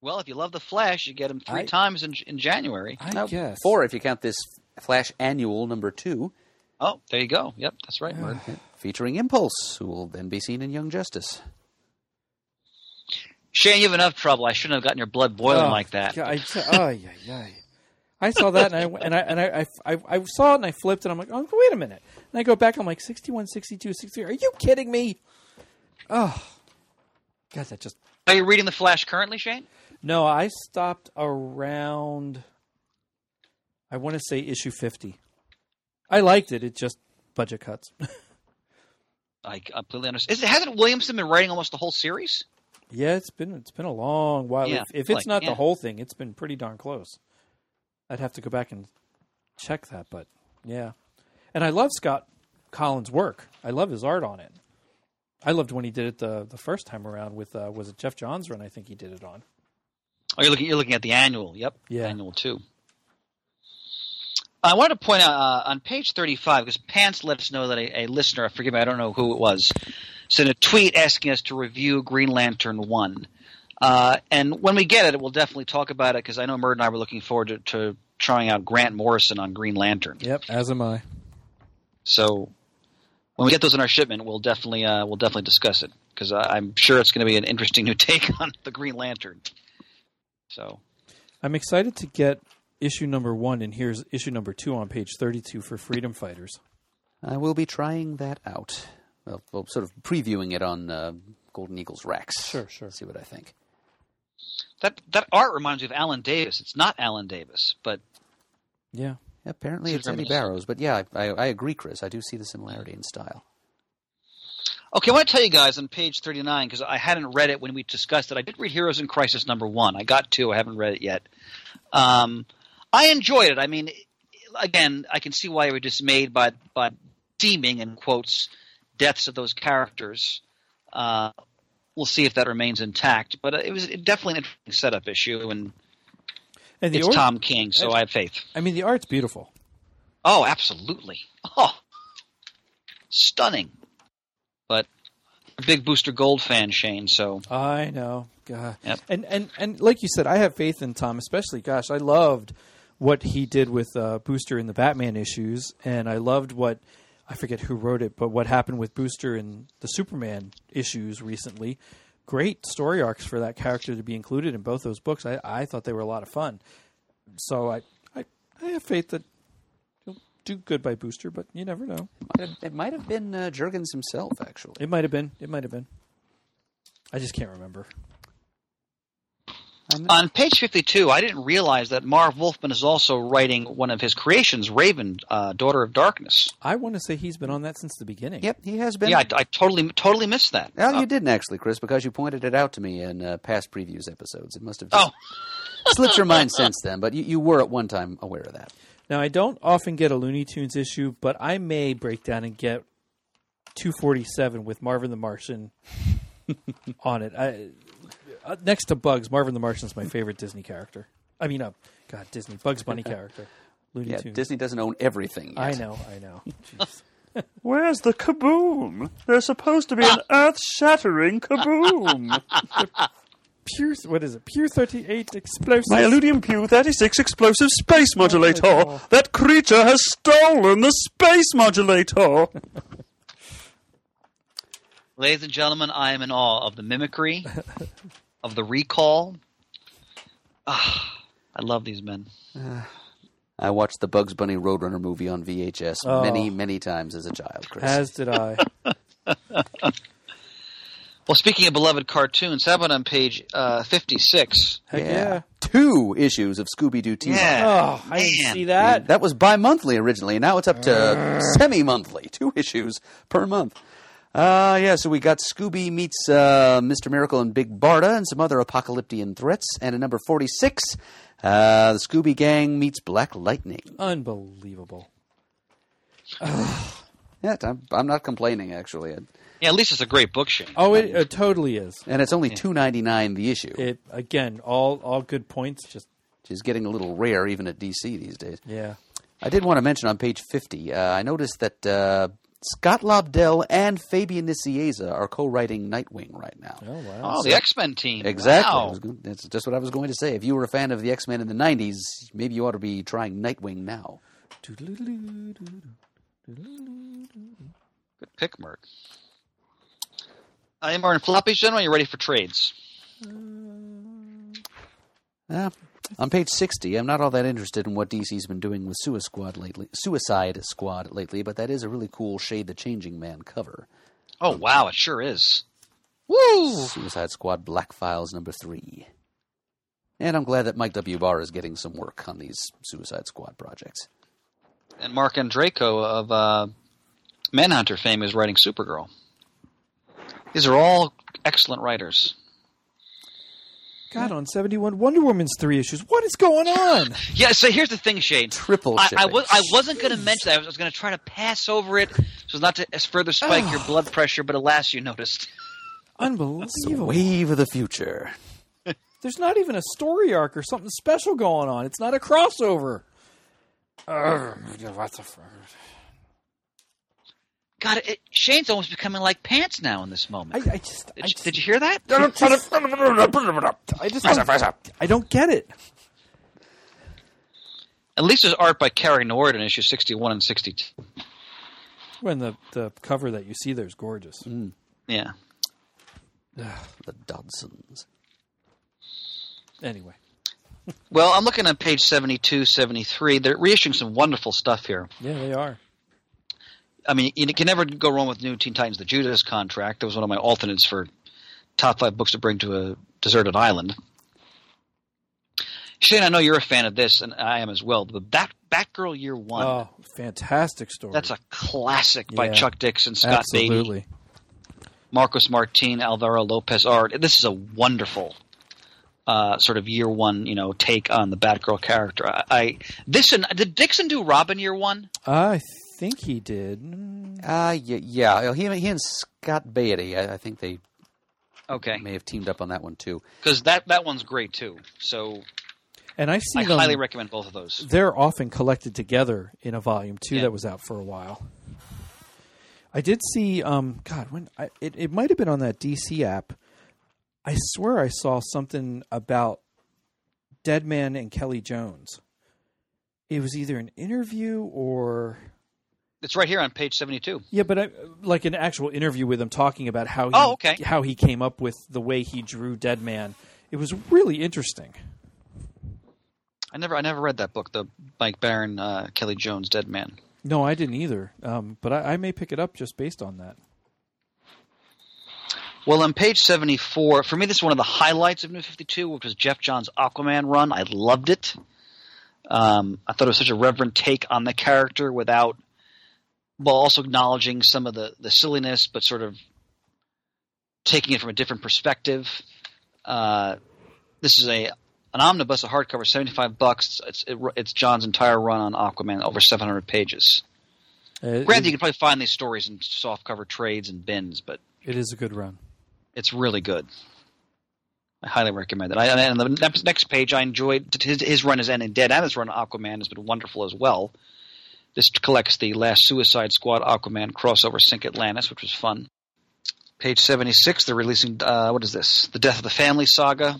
Well, if you love the Flash, you get him three I- times in in January. I Now, guess. Four if you count this Flash Annual number two. Oh, there you go. Yep, that's right, Mert. featuring Impulse, who will then be seen in Young Justice. Shane, you have enough trouble. I shouldn't have gotten your blood boiling Oh, like that. God, I, oh, yeah, yeah. I saw that and I and I and I, I, I, I saw it and I flipped and I'm like, oh, wait a minute. And I go back, I'm like 61, 62, 63. Are you kidding me? Oh, God, that just Are you reading the Flash currently, Shane? No, I stopped around. I want to say issue fifty. I liked it. It just budget cuts. I completely understand. Is it, hasn't Williamson been writing almost the whole series? yeah, it's been it's been a long while. Yeah, if, if it's like, not yeah. the whole thing, it's been pretty darn close. I'd have to go back and check that, but yeah. And I love Scott Kolins' work. I love his art on it. I loved when he did it the the first time around with uh, was it Geoff Johns run? I think he did it on. Oh, you're looking. You're looking at the annual. Yep. Yeah. Annual two. I wanted to point out uh, on page 35 because Pants let us know that a, a listener, forgive me, I don't know who it was, sent a tweet asking us to review Green Lantern one. Uh, and when we get it, we'll definitely talk about it because I know Murd and I were looking forward to, to trying out Grant Morrison on Green Lantern. Yep, as am I. So when we get those in our shipment, we'll definitely uh, we'll definitely discuss it because I'm sure it's going to be an interesting new take on the Green Lantern. So I'm excited to get issue number one, and here's issue number two on page 32 for Freedom Fighters. I will be trying that out. Well, well sort of previewing it on uh, Golden Eagles Rex. Sure, sure. See what I think. that that art reminds me of Alan Davis. It's not Alan Davis, but Yeah. Apparently, it's Eddy. Barrows, but yeah, I, I, I agree, Chris. I do see the similarity in style. Okay, I want to tell you guys on page 39 because I hadn't read it when we discussed it. I did read Heroes in Crisis number one. I got two. I haven't read it yet. Um, I enjoyed it. I mean, again, I can see why you were dismayed by by seeming in quotes deaths of those characters. Uh, we'll see if that remains intact. But it was definitely an interesting setup issue, and And the it's Tom King, so I have faith. I mean, the art's beautiful. Oh, absolutely. Oh, stunning. But a big Booster Gold fan, Shane. So I know. God. Yep. And and and like you said, I have faith in Tom, especially. Gosh, I loved what he did with uh, Booster in the Batman issues, and I loved what I forget who wrote it, but what happened with Booster in the Superman issues recently. Great story arcs for that character to be included in both those books. I, I thought they were a lot of fun. So I, I I have faith that he'll do good by Booster, but you never know. It might have been uh, Jurgens himself, actually. It might have been. It might have been. I just can't remember. On page 52, I didn't realize that Marv Wolfman is also writing one of his creations, Raven, uh, Daughter of Darkness. I want to say he's been on that since the beginning. Yep, he has been. Yeah, I, I totally totally missed that. Well, Uh, you didn't actually, Chris, because you pointed it out to me in uh, past previews episodes. It must have oh, slipped your mind since then, but you, you were at one time aware of that. Now I don't often get a Looney Tunes issue, but I may break down and get 247 with Marvin the Martian on it. I, uh, next to Bugs, Marvin the Martian is my favorite Disney character. I mean, uh, God, Disney Bugs Bunny character. Looney Yeah, Tunes. Disney doesn't own everything. Yet. I know, I know. Jeez. Where's the kaboom? There's supposed to be an earth-shattering kaboom. Pure, what is it? Pure 38 explosive. My Illudium Q 36 explosive space modulator. Oh. That creature has stolen the space modulator. ladies and gentlemen, I am in awe of the mimicry, of the recall. Ah, I love these men. I watched the Bugs Bunny Roadrunner movie on VHS Oh. many, many times as a child, Chris. As did I. Well, speaking of beloved cartoons, how about on page uh, 56? Heck yeah. Two issues of Scooby Doo Team Up. Oh, I didn't see that. That was bi-monthly originally. Now it's up to semi-monthly, two issues per month. Uh, yeah, so we got Scooby meets uh, Mr. Miracle and Big Barda and some other Apokoliptian threats. And at number 46, uh, the Scooby Gang meets Black Lightning. Unbelievable. Yeah, I'm, I'm not complaining, actually. Yeah, at least it's a great book, Shane. Oh, it, it totally is. And it's only two ninety nine the issue, It again, all all good points. Just She's getting a little rare even at DC these days. yeah. I did want to mention on page 50, uh, I noticed that uh, Scott Lobdell and Fabian Nicieza are co-writing Nightwing right now. Oh wow. Oh, the X Men team. Exactly. Wow. was That's just what I was going to say. If you were a fan of the X Men in the 90s, maybe you ought to be trying Nightwing now. Good pick, Merc. Uh, any more in floppies, gentlemen? You ready for trades? Uh, on page 60, I'm not all that interested in what DC's been doing with Suicide Squad lately, Suicide Squad lately, but that is a really cool Shade the Changing Man cover. Oh, wow, it sure is. Woo! Suicide Squad Black Files number 3. And I'm glad that Mike W. Barr is getting some work on these Suicide Squad projects. And Marc Andreyko of uh, Manhunter fame is writing Supergirl. These are all excellent writers. God, on seventy one, Wonder Woman's three issues. What is going on? Yeah, so here's the thing, Shane. Triple I, I, was, I wasn't going to mention that. I was, was going to try to pass over it so as not to further spike your oh. blood pressure, but alas, you noticed. The Unbelievable. wave of the future. There's not even a story arc or something special going on. It's not a crossover. what the fuck? God, it, Shane's almost becoming like pants now in this moment. I, I just, I did, just, did you hear that? I just don't, I don't get it. At least there's art by Cary Nord in issue 61 and 62. When the, the cover that you see there is gorgeous. Mm. Yeah. The Dodsons. Anyway, Well, I'm looking at page 72, 73. They're reissuing some wonderful stuff here. yeah, they are. I mean, you can never go wrong with New Teen Titans: The Judas Contract. That was one of my alternates for top five books to bring to a deserted island. Shane, I know you're a fan of this, and I am as well. But Bat Batgirl Year One, Oh, fantastic story. that's a classic by Yeah. Chuck Dixon, Scott Beatty, Marcos Martin, Alvaro Lopez art. This is a wonderful uh, sort of Year One, you know, take on the Batgirl character. I, I this and did Dixon do Robin Year One? I think he did. Uh, yeah, yeah. He, he and Scott Beatty, I, I think they Okay, may have teamed up on that one too. because that that one's great too. So And I see I them. highly recommend both of those. they're often collected together in a volume too Yeah. that was out for a while. I did see um god when I, it it might have been on that DC app. I swear I saw something about Deadman and Kelly Jones. It was either an interview or It's right here on page seventy-two. yeah, but I, like an actual interview with him talking about how he, Oh, okay. how he came up with the way he drew Dead Man. It was really interesting. I never I never read that book, the Mike Baron, uh, Kelly Jones, Dead Man. No, I didn't either. Um, but I, I may pick it up just based on that. Well, on page 74, for me, this is one of the highlights of New 52, which was Geoff Johns' Aquaman run. I loved it. Um, I thought it was such a reverent take on the character without, while also acknowledging some of the, the silliness, but sort of taking it from a different perspective. Uh, this is a an omnibus, a hardcover, 75 bucks. It's, it, it's Johns' entire run on Aquaman, over 700 pages. Uh, Granted, you can probably find these stories in softcover trades and bins, but it is a good run. it's really good. I highly recommend it. I, and the next- next page, I enjoyed his, his run is ending dead, and his run on Aquaman has been wonderful as well. This collects the last Suicide Squad Aquaman crossover Sink Atlantis, which was fun. Page seventy six, they're releasing uh, what is this? The Death of the Family Saga,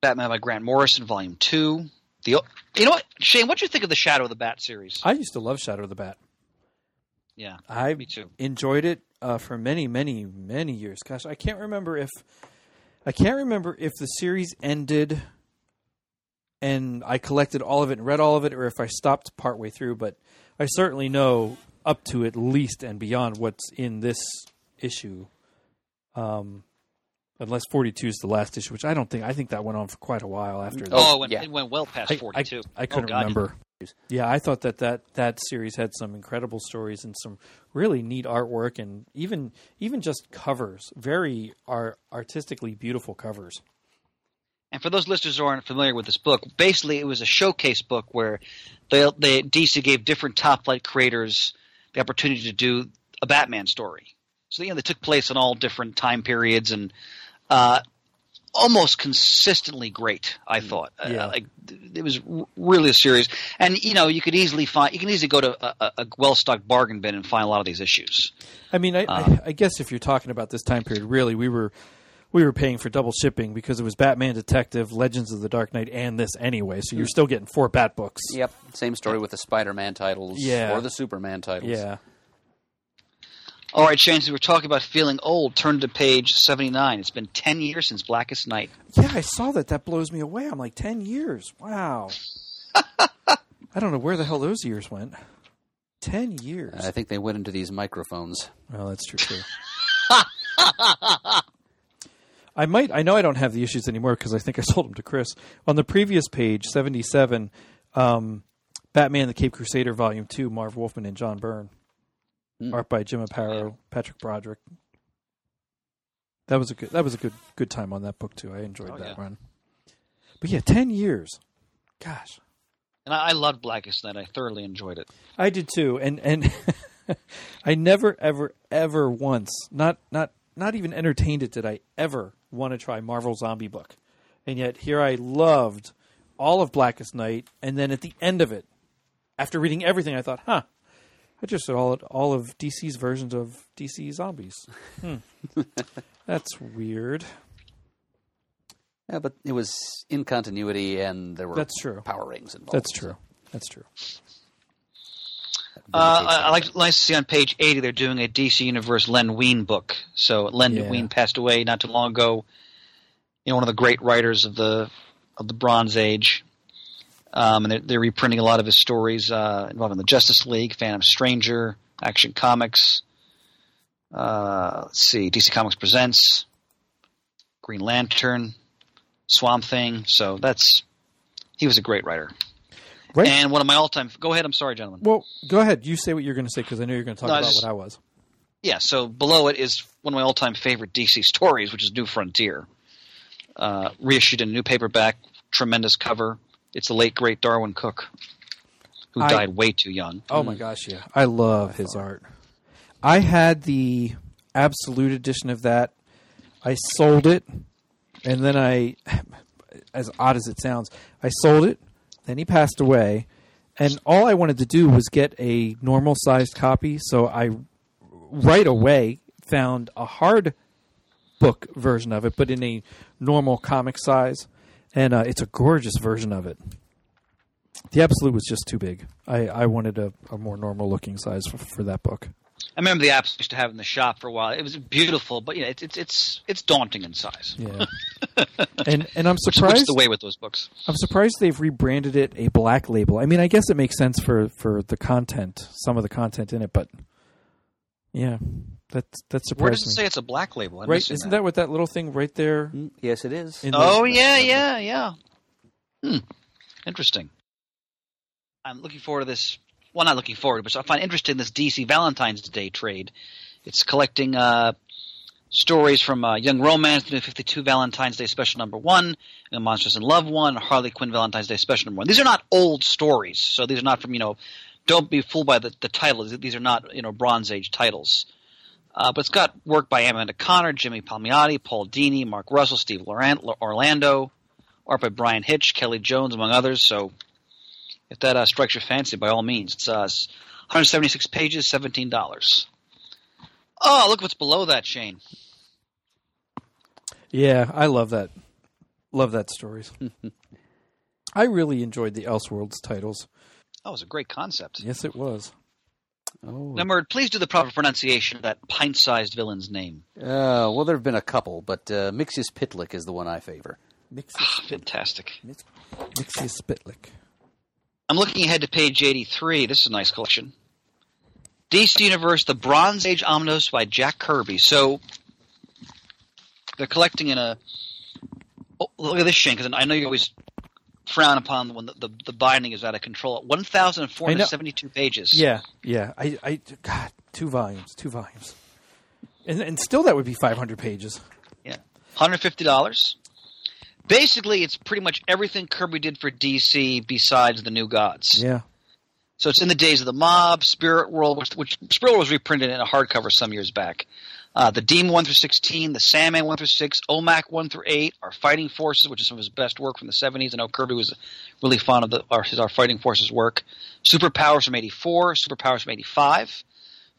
Batman by Grant Morrison, Volume Two. The you know what, Shane? What do you think of the Shadow of the Bat series? I used to love Shadow of the Bat. yeah, I me too. enjoyed it uh, for many, many, many years. Gosh, I can't remember if I can't remember if the series ended and I collected all of it and read all of it, or if I stopped partway through. But I certainly know up to at least and beyond what's in this issue. Um, unless forty-two is the last issue, which I don't think. I think that went on for quite a while after. that. Oh, it went, yeah. it went well past I, forty I. I couldn't remember. Yeah, I thought that, that that series had some incredible stories and some really neat artwork and even even just covers, very art, artistically beautiful covers. And for those listeners who aren't familiar with this book, basically it was a showcase book where they, they DC gave different top flight creators the opportunity to do a Batman story. So you know they took place in all different time periods and uh, almost consistently great. I thought, Yeah. uh, like it was really a series. And you know you could easily find you can easily go to a, a- a well stocked bargain bin and find a lot of these issues. I mean, I, Uh. I, I guess if you're talking about this time period, really, we were we were paying for double shipping because it was Batman Detective, Legends of the Dark Knight, and this anyway. So you're still getting four Bat books. Yep. Same story with the Spider-Man titles Yeah. or the Superman titles. Yeah. All right, Shane, since we're talking about feeling old, turn to page 79. It's been 10 years since Blackest Night. Yeah, I saw that. That blows me away. I'm like, 10 years. Wow. I don't know where the hell those years went. 10 years. I think they went into these microphones. well, that's true, too. I might, I know I don't have the issues anymore because I think I sold them to Chris. On the previous page, 77, um, Batman the Cape Crusader, Volume 2, Marv Wolfman and John Byrne. Hmm. Art by Jim Aparo, Patrick Broderick. That was a good. That was a good good time on that book too. I enjoyed Oh, that yeah. run. But yeah, ten years. Gosh, And I, I loved Blackest Night. I thoroughly enjoyed it. I did too. And and I never ever ever once not not not even entertained it. Did I ever want to try Marvel Zombie book? and yet here I loved all of Blackest Night, and then at the end of it, after reading everything, I thought, huh, I just read all all of DC's versions of DC zombies. Hmm. That's weird. Yeah, but it was in continuity, and there were That's true. power rings involved. That's true. That's true. Uh, I, I like nice to see on page eighty they're doing a DC Universe Len Wein book. So Len Yeah. Wein passed away not too long ago. You know, one of the great writers of the of the Bronze Age. Um, and they're, they're reprinting a lot of his stories uh, involving the Justice League, Phantom Stranger, Action Comics. Uh, let's see, DC Comics presents Green Lantern, Swamp Thing. So that's he was a great writer. Right. And one of my all-time. Go ahead. I'm sorry, gentlemen. well, go ahead. You say what you're going to say because I know you're going to talk No, I about just- what I was. yeah, so below it is one of my all-time favorite DC stories, which is New Frontier. Uh, reissued in new paperback, tremendous cover. It's the late great Darwyn Cooke, who I- died way too young. Oh my gosh, yeah. I love his art. I had the absolute edition of that. I sold it and then I as odd as it sounds, I sold it, then he passed away, and all I wanted to do was get a normal sized copy, so I right away found a hard book version of it, but in a normal comic size, and uh, it's a gorgeous version of it. The Absolute was just too big. I, I wanted a, a more normal looking size for, for that book. I remember the apps I used to have in the shop for a while. It was beautiful, but yeah, it's it's it's, it's daunting in size. Yeah, and and I'm Which, which surprised. the way with those books. I'm surprised they've rebranded it a black label. I mean, I guess it makes sense for for the content, some of the content in it, but yeah, that's that Where surprised does it me. say it's a black label? I'm right? Isn't that what that little thing right there? Mm, Yes, it is. In the- Oh yeah, yeah, yeah. Hmm. Interesting. I'm looking forward to this. Well, not looking forward, but I find interesting this DC Valentine's Day trade. It's collecting uh, stories from uh, Young Romance, New 52 Valentine's Day Special Number One, and Monsters in Love One, Harley Quinn Valentine's Day Special Number One. These are not old stories, so these are not from you know. Don't be fooled by the, the titles. These are not you know Bronze Age titles. Uh, but it's got work by Amanda Conner, Jimmy Palmiotti, Paul Dini, Mark Russell, Steve Loran- Orlando, art by Bryan Hitch, Kelly Jones, among others. So if that uh, strikes your fancy, by all means, it's uh, 176 pages, $17. Oh, look what's below that, Shane. Yeah, I love that. Love that stories. I really enjoyed the Elseworlds titles. That was a great concept. Yes, it was. Oh, Number, please do the proper pronunciation of that pint-sized villain's name. Uh, well, there have been a couple, but uh, Mixius Pitlick is the one I favor. Mixius, Fantastic. Mixius Spitlick. I'm looking ahead to page 83. This is a nice collection. DC Universe, The Bronze Age Omnibus by Jack Kirby. So they're collecting in a. Oh, look at this, Shane, because I know you always frown upon when the, the, the binding is out of control. 1,472 pages. Yeah, yeah. I, I, God, two volumes, two volumes, and and still that would be five hundred pages. Yeah. $150. Basically, it's pretty much everything Kirby did for DC besides the New Gods. Yeah, So it's in the days of the mob, Spirit World, which, which Spirit World was reprinted in a hardcover some years back. Uh, the Demon one through sixteen, the Sandman one through six, OMAC one through eight, our Fighting Forces, which is some of his best work from the seventies. I know Kirby was really fond of the, our, his our Fighting Forces work. Superpowers from eighty four, Superpowers from eighty five,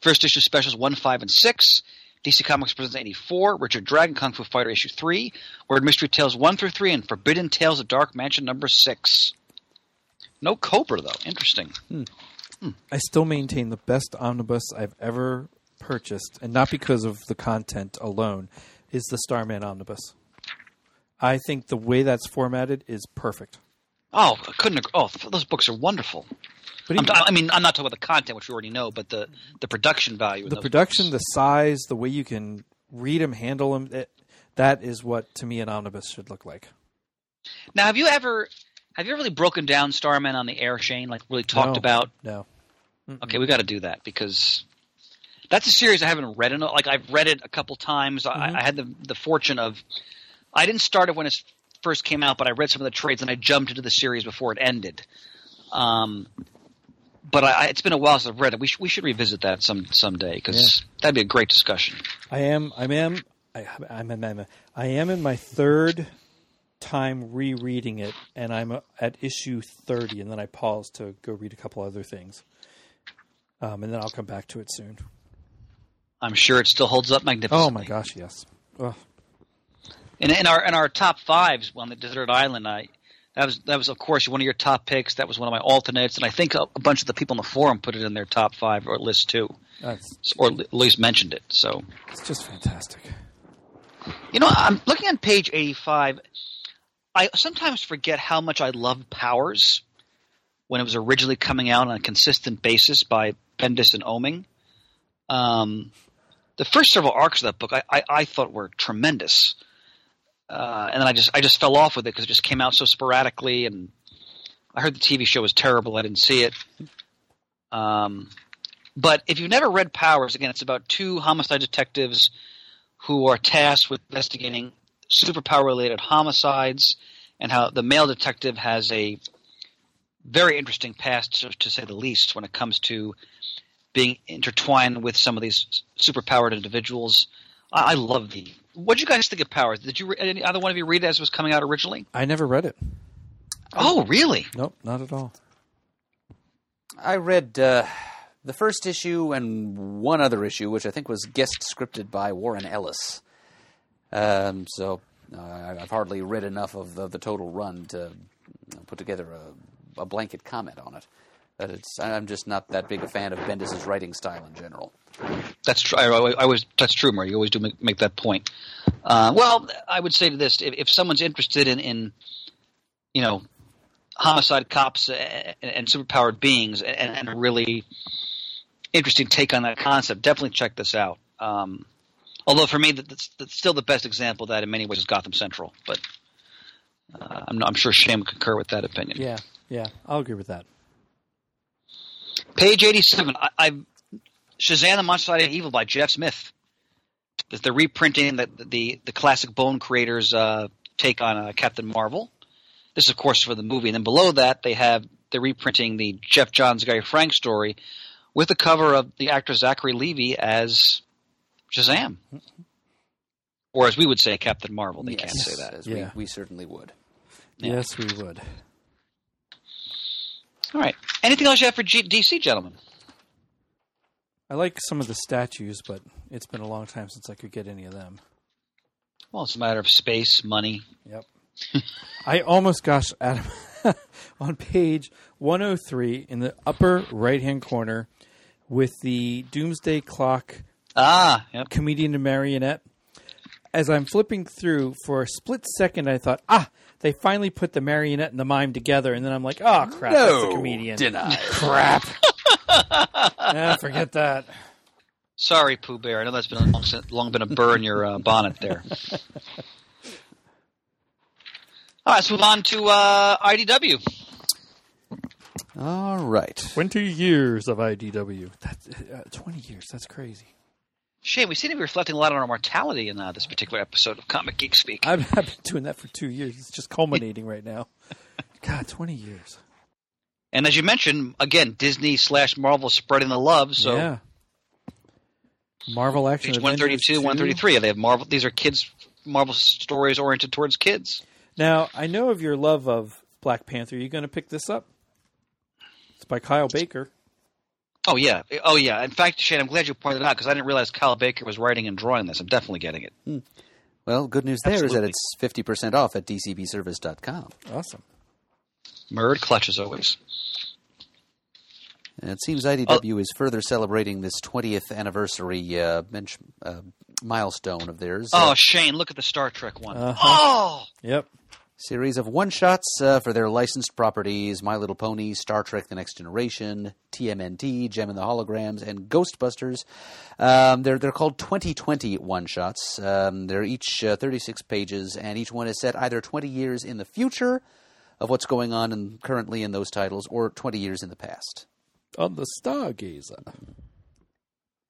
first issue specials one, five, and six. DC Comics presents 84, Richard Dragon Kung Fu Fighter issue 3, Word Mystery Tales 1 through 3, and Forbidden Tales of Dark Mansion number 6. No Kobra, though. Interesting. Hmm. Hmm. I still maintain the best omnibus I've ever purchased, and not because of the content alone, is the Starman omnibus. I think the way that's formatted is perfect. Oh, I couldn't agree. Oh, those books are wonderful. But even- I mean, I'm not talking about the content, which we already know, but the, the production value. the production, the size, the way you can read them, handle them, it, that is what to me an omnibus should look like. Now, have you ever have you ever really broken down Starman on the air, Shane? Like really talked No. about? No, Okay, we got to do that because that's a series I haven't read. In, like I've read it a couple times. I, I had the the fortune of I didn't start it when it first came out, but I read some of the trades and I jumped into the series before it ended. Um, but I, it's been a while since I've read it. We, sh- we should revisit that some someday because that'd be a great discussion. I am. I am. I, I'm, I'm, I'm. I am in my third time rereading it, and I'm uh, at issue 30, and then I pause to go read a couple other things. Um, and then I'll come back to it soon. I'm sure it still holds up magnificently. Oh my gosh, yes. Ugh. In, in our in our top fives on the desert island, I that was that was of course one of your top picks. That was one of my alternates, and I think a, a bunch of the people in the forum put it in their top five or list too, That's or at least mentioned it. So it's just fantastic. you know, I'm looking on page 85. I sometimes forget how much I loved Powers when it was originally coming out on a consistent basis by Bendis and Oeming. Um, the first several arcs of that book I, I, I thought were tremendous, uh, and then I just I just fell off with it because it just came out so sporadically, and I heard the TV show was terrible. I didn't see it. Um, but if you've never read Powers, again, it's about two homicide detectives who are tasked with investigating superpower related homicides and how the male detective has a very interesting past, to, say the least, when it comes to being intertwined with some of these superpowered individuals. I, I love the. What did you guys think of Powers? Did you any either one of you read it as it was coming out originally? I never read it. Oh, really? Nope, not at all. I read uh, the first issue and one other issue, which I think was guest scripted by Warren Ellis. Um, so uh, I've hardly read enough of the, the total run to put together a, a blanket comment on it. But it's I'm just not that big a fan of Bendis' writing style in general. That's true. I, I, I always that's true, Murray. You always do make, make that point. Uh, well, I would say to this: if, if someone's interested in, in, you know, homicide cops and, and superpowered beings, and, and a really interesting take on that concept, definitely check this out. Um, although for me, that's, that's still the best example of that in many ways is Gotham Central. But uh, I'm, I'm sure Shane would concur with that opinion. Yeah, yeah, I'll agree with that. Page 87. I, I Shazam: The Monster Side of Evil by Jeff Smith. That's the reprinting that the the classic Bone creators uh, take on uh, Captain Marvel. This, is, of course, for the movie. And then below that, they have they're reprinting the Geoff Johns Gary Frank story with the cover of the actor Zachary Levi as Shazam, or as we would say, Captain Marvel. They can't say that. As Yeah. we, we certainly would. Yeah. Yes, we would. All right. Anything else you have for G- DC, gentlemen? I like some of the statues, but it's been a long time since I could get any of them. Well, it's a matter of space, money. Yep. I almost gosh, Adam, on page 103 in the upper right hand corner with the Doomsday Clock Ah, yep. comedian and marionette. As I'm flipping through, for a split second, I thought, ah, they finally put the marionette and the mime together. And then I'm like, oh, crap, that's a comedian. No, deny. Crap. yeah, forget that. Sorry, Pooh Bear. I know that's been a long, long been a burr in your uh, bonnet there. All right, let's move on to uh, IDW. All right. 20 years of IDW. That's, uh, 20 years. That's crazy. Shane, we seem to be reflecting a lot on our mortality in uh, this particular episode of Comic Geek Speak. I've, I've been doing that for two years. It's just culminating right now. God, 20 years. And as you mentioned, again, Disney slash Marvel spreading the love. So yeah. Marvel Action page 132, 2. 133. They have Marvel. These are kids Marvel stories oriented towards kids. Now, I know of your love of Black Panther. Are you going to pick this up? It's by Kyle Baker. Oh yeah, oh yeah. In fact, Shane, I'm glad you pointed it out because I didn't realize Kyle Baker was writing and drawing this. I'm definitely getting it. Well, good news there is that it's 50% off at dcbservice.com. Awesome. Murd clutch as always. And it seems IDW is further celebrating this 20th anniversary uh, bench, uh, milestone of theirs. Oh, uh, Shane, look at the Star Trek one. Uh-huh. Oh, Yep. Series of one shots uh, for their licensed properties My Little Pony, Star Trek The Next Generation, TMNT, Jem and the Holograms, and Ghostbusters. Um, they're, they're called 2020 one shots. Um, they're each uh, 36 pages, and each one is set either 20 years in the future of what's going on in, currently in those titles or 20 years in the past. On the Stargazer.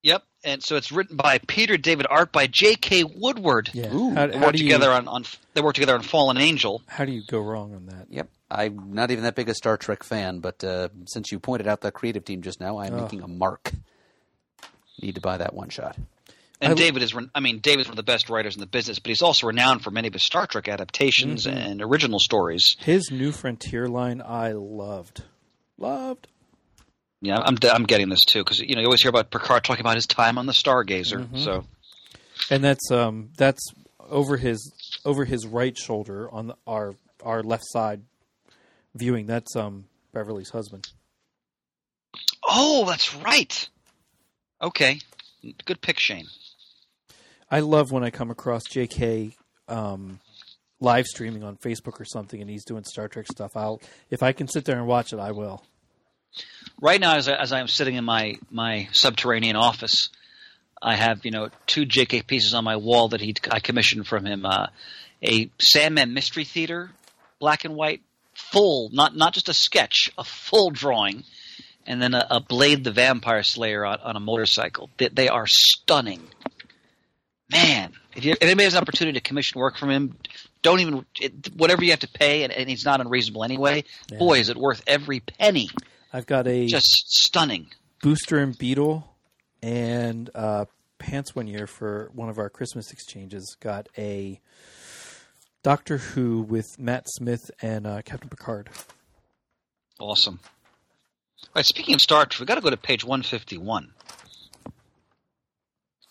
yep. And so it's written by Peter David, art by J.K. Woodward. Yeah. Ooh. how, They how work do you, together on, on they work together on Fallen Angel. how do you go wrong on that? Yep. I'm not even that big a Star Trek fan, but uh, since you pointed out the creative team just now, I'm making a mark. Need to buy that one shot. And I- David is, I mean, David's one of the best writers in the business, but he's also renowned for many of his Star Trek adaptations Mm-hmm. and original stories. His New Frontier line, I loved, loved. Yeah, I'm, I'm getting this too because you know you always hear about Picard talking about his time on the Stargazer. Mm-hmm. So and that's um that's over his over his right shoulder on the, our our left side viewing. That's um Beverly's husband. Oh, that's right. Okay, good pick, Shane. I love when I come across J.K. Um, live streaming on Facebook or something, and he's doing Star Trek stuff. I'll if I can sit there and watch it, I will. Right now, as I, as I'm sitting in my my subterranean office, I have you know two J.K. pieces on my wall that he I commissioned from him. Uh, a Sandman Mystery Theater, black and white, full not not just a sketch, a full drawing, and then a, a Blade the Vampire Slayer on, on a motorcycle. They, they are stunning. Man, if, you, if anybody has an opportunity to commission work from him, don't even it, whatever you have to pay, and, and he's not unreasonable anyway. Boy, is it worth every penny! I've got a Just stunning. Booster and Beetle and uh, Pants one year for one of our Christmas exchanges. Got a Doctor Who with Matt Smith and uh, Captain Picard. Awesome. All right, speaking of Star Trek, we've got to go to page 151.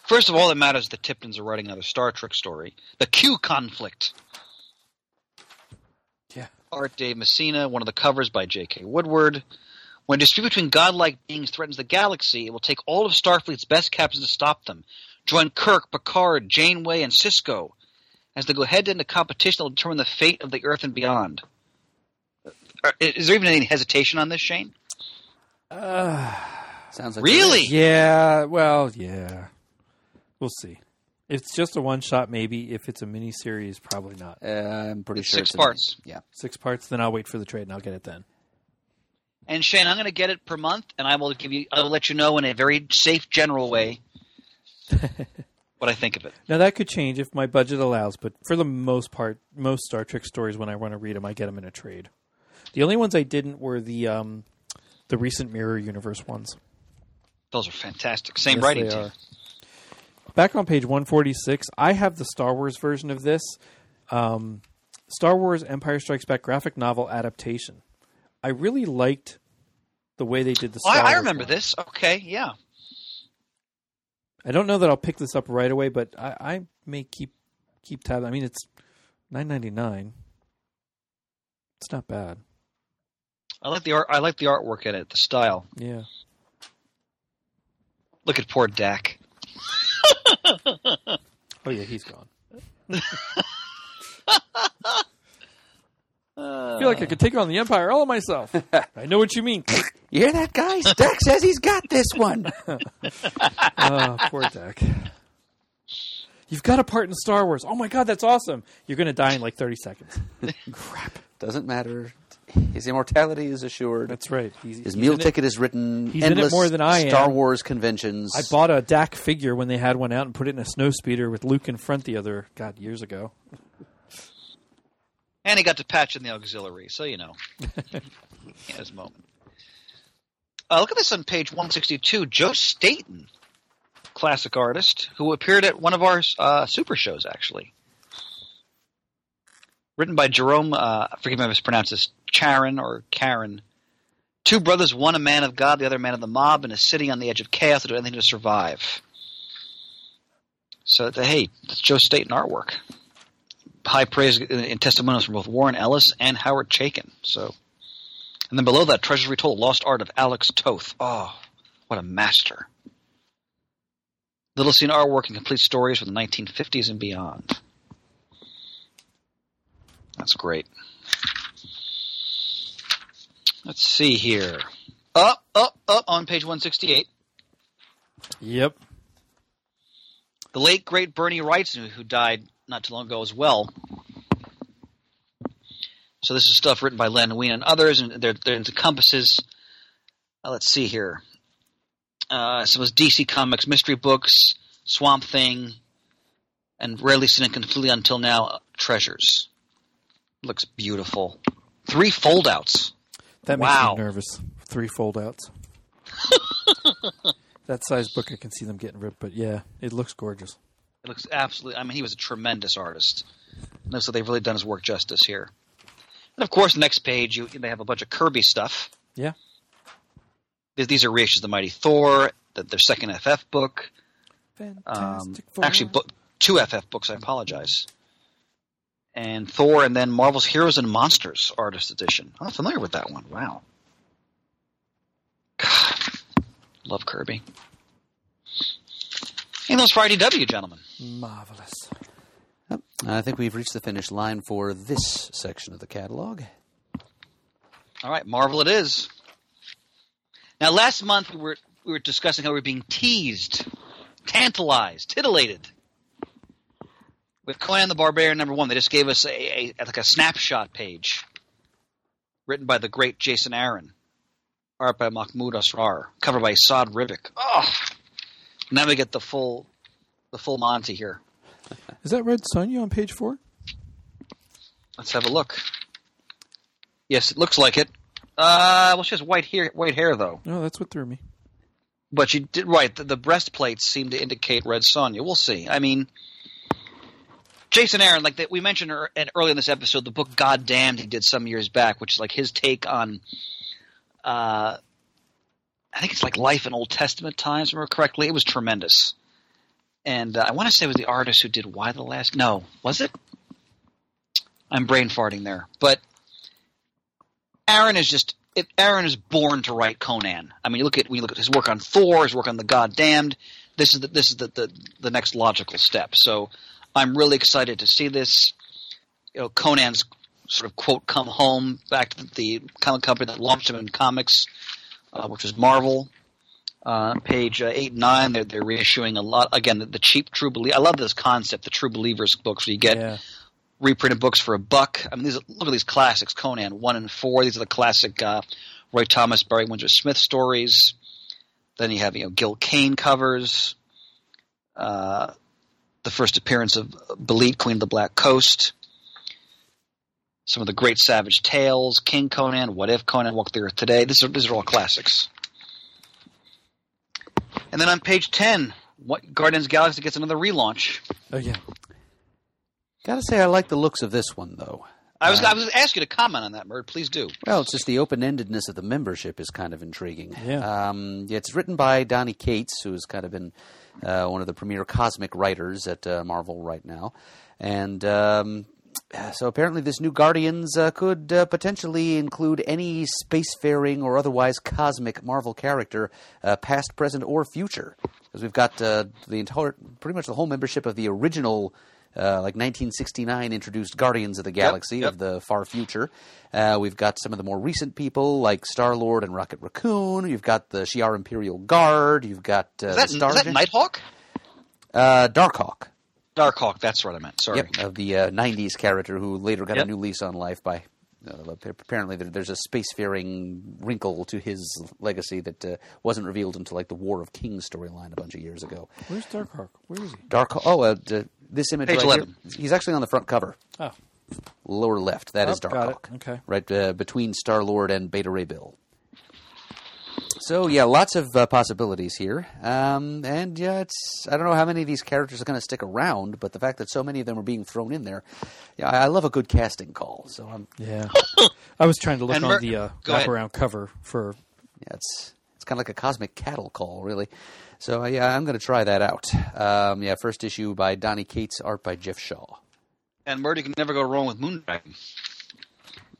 First of all, that matters the Tiptons are writing another Star Trek story. The Q conflict. Yeah. Art Dave Messina, one of the covers by J.K. Woodward. When dispute between godlike beings threatens the galaxy, it will take all of Starfleet's best captains to stop them. Join Kirk, Picard, Janeway, and Sisko as they go head into competition that will determine the fate of the Earth and beyond. Is there even any hesitation on this, Shane? Sounds like Really? Yeah, well, yeah. We'll see. It's just a one shot, maybe. If it's a mini series, probably not. Uh, I'm pretty It's sure six it's a- parts. yeah. Six parts, then I'll wait for the trade and I'll get it then. And Shane, I'm going to get it per month, and I will give you. I will let you know in a very safe, general way what I think of it. Now that could change if my budget allows, but for the most part, most Star Trek stories, when I want to read them, I get them in a trade. The only ones I didn't were the um, the recent Mirror Universe ones. Those are fantastic. Same Yes, writing team. Back on page 146, I have the Star Wars version of this. Um, Star Wars Empire Strikes Back graphic novel adaptation. I really liked the way they did the Oh, I, I remember one. this. Okay, yeah. I don't know that I'll pick this up right away, but I, I may keep keep tab. I mean, it's nine ninety nine. It's not bad. I like the art. I like the artwork in it. The style. Yeah. Look at poor Dak. Oh yeah, he's gone. I feel like I could take on the Empire all of myself. I know what you mean. You hear that, guys? Dak says he's got this one. oh, poor Dak. You've got a part in Star Wars. Oh my god, that's awesome. You're going to die in like 30 seconds. Crap. Doesn't matter. His immortality is assured. That's right. He's, His he's meal ticket is written. he's in it more than I am. Star Wars conventions. I bought a Dak figure when they had one out and put it in a snow speeder with Luke in front the other, God, years ago. And he got to patch in the auxiliary, so you know. he has a moment. Uh, look at this on page 162. Joe Staton, classic artist, who appeared at one of our uh, super shows, actually. Written by Jerome, uh, forgive me if I mispronounce this, Charon or Karen. Two brothers, one a man of God, the other a man of the mob, and is sitting on the edge of chaos to do anything to survive. So, hey, that's Joe Staton artwork high praise in, testimonials from both Warren Ellis and Howard Chaykin. So, and then below that, Treasures Retold: Lost Art of Alex Toth. Oh, what a master! Little seen artwork and complete stories from the 1950s and beyond. That's great. Let's see here. Up, up, up on page 168. Yep. the late great Bernie Wrightson, who died not too long ago as well. So this is stuff written by Len Wein and others, and there there encompasses. Uh, let's see here. Uh, some was DC Comics mystery books, Swamp Thing, and rarely seen and completely until now treasures. Looks beautiful. Three foldouts. That makes Wow. me nervous. Three fold outs. that size book, I can see them getting ripped. But yeah, it looks gorgeous. It looks absolutely. I mean, he was a tremendous artist. No, so they've really done his work justice here. And of course, next page you they have a bunch of Kirby stuff. Yeah. These- These are reissues of the Mighty Thor, the, their second FF book. Um, Fantastic Four. actually, book, two FF books. I apologize. And Thor, and then Marvel's Heroes and Monsters Artist Edition. I'm not familiar with that one. Wow. God, love Kirby. And those for IDW, gentlemen. marvelous. I think we've reached the finish line for this section of the catalog. All right, Marvel it is. Now, last month we were we were discussing how we were being teased, tantalized, titillated with Conan the Barbarian number one. They just gave us a, a like a snapshot page, written by the great Jason Aaron, art by Mahmud Asrar, cover by Esad Ribic. Oh, now we get the full the full Monty here. Is that Red Sonja on page four? Let's have a look. Yes, it looks like it. Uh, well, she has white hair, white hair though. No, that's what threw me. But she did right. The, the breastplates seem to indicate Red Sonja. We'll see. I mean, Jason Aaron, like that we mentioned and early in this episode, the book "God Damned" he did some years back, which is like his take on. Uh, I think it's like life in Old Testament times, remember correctly. It was tremendous, and uh, I want to say it was the artist who did "Why the Last." No, was it? I'm brain farting there, but Aaron is just Aaron is born to write Conan. I mean, you look at when you look at his work on Thor, his work on the Goddamned. This is the, this is the, the the next logical step. So I'm really excited to see this. You know, Conan's sort of quote come home back to the comic company that launched him in comics, uh, which is Marvel. Uh, page uh, eight and nine, they're, they're reissuing a lot. Again, the, the cheap True Believer. I love this concept, the True Believers books, where you get Yeah. reprinted books for a buck. I mean, these look at these classics: Conan one and four. These are the classic uh, Roy Thomas, Barry Windsor Smith stories. Then you have you know Gil Kane covers. Uh, the first appearance of Belit, Queen of the Black Coast. Some of the great Savage Tales, King Conan, What If Conan Walked the Earth Today. These are these are all classics. And then on page ten, what Guardians of the Galaxy gets another relaunch. Oh yeah. Gotta say, I like the looks of this one, though. I was I was going to ask you to comment on that, Murd. Please do. Well, it's just the open endedness of the membership is kind of intriguing. Yeah. Um, it's written by Donny Cates, who's kind of been uh, one of the premier cosmic writers at uh, Marvel right now. And um, so apparently, this new Guardians uh, could uh, potentially include any spacefaring or otherwise cosmic Marvel character, uh, past, present, or future. Because we've got uh, the entire, pretty much the whole membership of the original. Uh, like 1969 introduced Guardians of the Galaxy yep. of the far future. Uh, we've got some of the more recent people like Star Lord and Rocket Raccoon. You've got the Shi'ar Imperial Guard. You've got uh, Is that, the is Star that Nighthawk? uh, Darkhawk. Darkhawk, that's what I meant. Sorry. Yep, of the uh, '90s character who later got Yep. a new lease on life by. Uh, apparently, there, there's a spacefaring wrinkle to his legacy that uh, wasn't revealed until like the War of Kings storyline a bunch of years ago. Where's Darkhawk? Where is he? Dark. Oh, uh, d- this image Page right 11. here. He's actually on the front cover, Oh, lower left. That is Oh, got it. Darkhawk. Okay. right uh, between Star Lord and Beta Ray Bill. So yeah, lots of uh, possibilities here, um, and yeah, it's I don't know how many of these characters are going to stick around, but the fact that so many of them are being thrown in there, yeah, I I love a good casting call. So I'm yeah. I was trying to look And on Mer- the uh, Go ahead. wraparound cover for. yeah, it's it's kind of like a cosmic cattle call, really. So uh, yeah, I'm going to try that out. Um, yeah, first issue by Donny Cates, art by Geoff Shaw. And Murdy can never go wrong with Moondragon.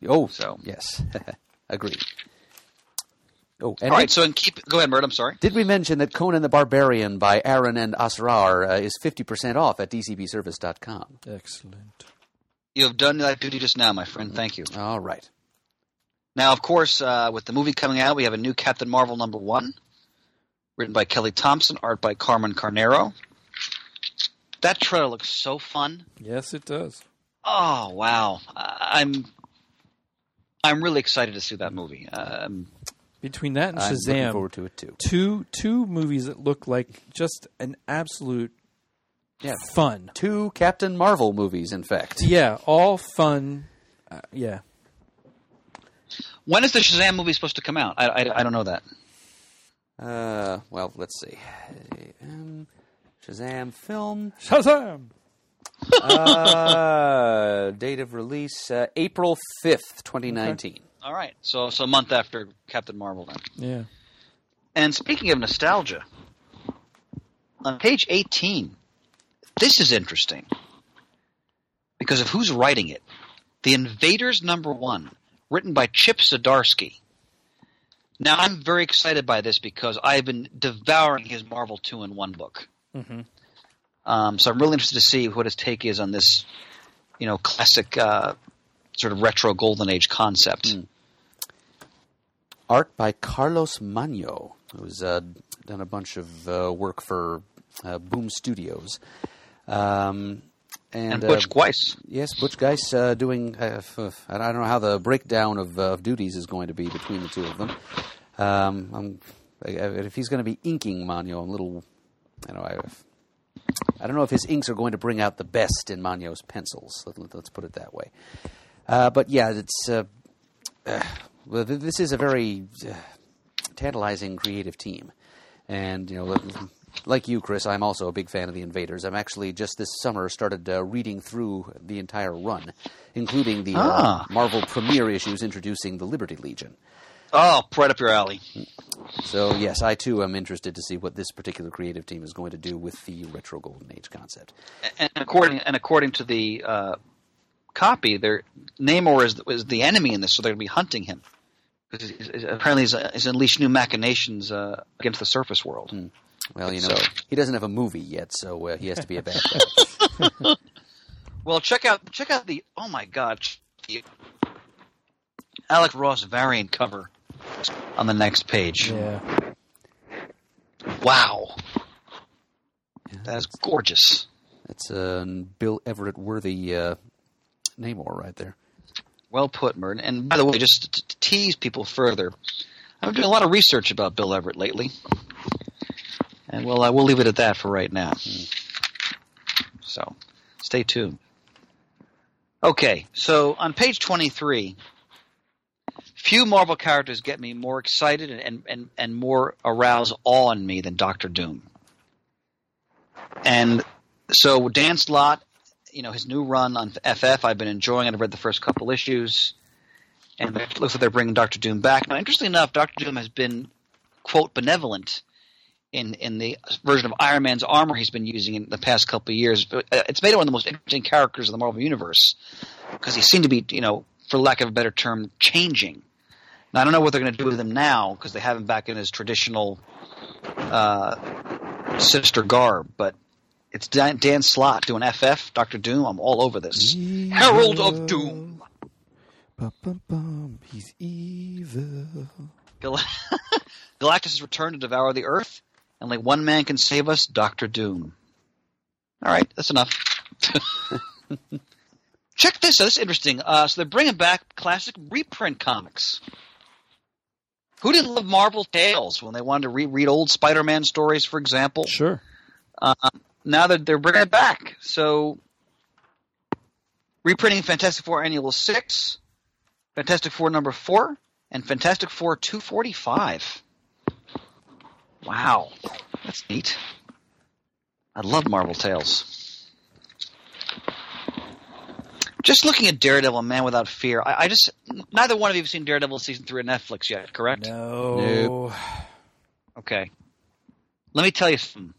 Oh, So- yes, agreed. Oh, and All right, did, so and keep go ahead, Murd. I'm sorry. did we mention that Conan the Barbarian by Aaron and Asrar uh, is 50% off at dcbservice.com? Excellent. You have done that duty just now, my friend. Thank you. All right. Now, of course, uh, with the movie coming out, we have a new Captain Marvel number one, written by Kelly Thompson, art by Carmen Carnero. That trailer looks so fun. Yes, it does. Oh wow, I- I'm I'm really excited to see that movie. Um, Between that and I'm looking Shazam, forward to it too. two two movies that look like just an absolute Yeah. fun. Two Captain Marvel movies, in fact. Yeah, all fun. Uh, yeah, when is the Shazam movie supposed to come out? I, I, I don't know that. Uh, well, let's see. Um, Shazam film. Shazam! Uh, date of release uh, April fifth, twenty nineteen. All right, so so a month after Captain Marvel then. Yeah. And speaking of nostalgia, on page 18, this is interesting because of who's writing it. The Invaders number one, written by Chip Zdarsky. Now, I'm very excited by this because I've been devouring his Marvel 2 in 1 book. Um, so I'm really interested to see what his take is on this, you know, classic uh, sort of retro golden age concept. Art by Carlos Magno, who's uh, done a bunch of uh, work for uh, Boom Studios. Um, and, And Butch uh, Weiss. Yes, Butch Guice uh, doing. Uh, f- f- I don't know how the breakdown of, uh, of duties is going to be between the two of them. Um, I'm, I, if he's going to be inking Magno, I'm a little. I know. I, I don't know if his inks are going to bring out the best in Magno's pencils. Let, us put it that way. Uh, but yeah, it's. Uh, uh, this is a very uh, tantalizing creative team, and you know, li- like you, Chris, I'm also a big fan of the Invaders. I'm actually just this summer started uh, reading through the entire run, including the uh, Ah. Marvel premiere issues introducing the Liberty Legion. Oh, right up your alley. So yes, I too am interested to see what this particular creative team is going to do with the retro golden age concept. and according and according to the uh, copy, there Namor is is the enemy in this, so they're going to be hunting him. Because he's, he's- apparently, he's, he's unleashed new machinations uh, against the surface world. Well, you know, So- he doesn't have a movie yet, so uh, he has to be a bad guy. Well, check out check out the oh my god, the Alex Ross variant cover on the next page. Yeah. Wow, that is gorgeous. That's a Bill Everett worthy uh, Namor right there. Well put, Murd. And by the way, just to, tease people further, I've been doing a lot of research about Bill Everett lately, and well, I will leave it at that for right now. So, stay tuned. Okay, so on page twenty-three, few Marvel characters get me more excited and and and, and more arouse awe in me than Doctor Doom. And so Dan Slott you know his new run on FF. I've been enjoying it. I've read the first couple issues, and it looks like they're bringing Doctor Doom back. Now, interestingly enough, Doctor Doom has been quote benevolent in in the version of Iron Man's armor he's been using in the past couple of years. Uh, it's made him one of the most interesting characters in the Marvel universe because he seemed to be, you know, for lack of a better term, changing. Now I don't know what they're going to do with him now because they have him back in his traditional uh, sinister garb, but. It's Dan, Dan Slott doing FF, Doctor Doom. I'm all over this. Herald of Doom. Bum-bum-bum, He's evil. Gal- Galactus has returned to devour the Earth, and only one man can save us, Doctor Doom. All right, that's enough. Check this out. This is interesting. Uh, so they're bringing back classic reprint comics. Who didn't love Marvel Tales when they wanted to reread old Spider-Man stories, for example? Sure. Now that they're bringing it back. So, reprinting Fantastic Four Annual 6, Fantastic Four number 4, and Fantastic Four 245. Wow. That's neat. I love Marvel Tales. Just looking at Daredevil, Man Without Fear, I, I just neither one of you have seen Daredevil season three on Netflix yet, correct? No. Nope. Okay. Let me tell you something.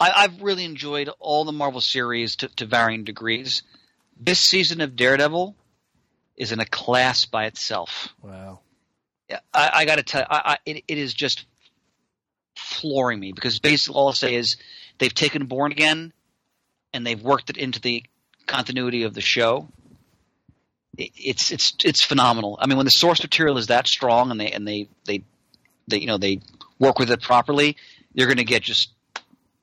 I, I've really enjoyed all the Marvel series to, to varying degrees. This season of Daredevil is in a class by itself. Wow. Yeah, I, I got to tell you, I, I, it, it is just flooring me because basically all I'll say is they've taken Born Again and they've worked it into the continuity of the show. It, it's it's it's phenomenal. I mean, when the source material is that strong and they and they they, they you know they work with it properly, you're going to get just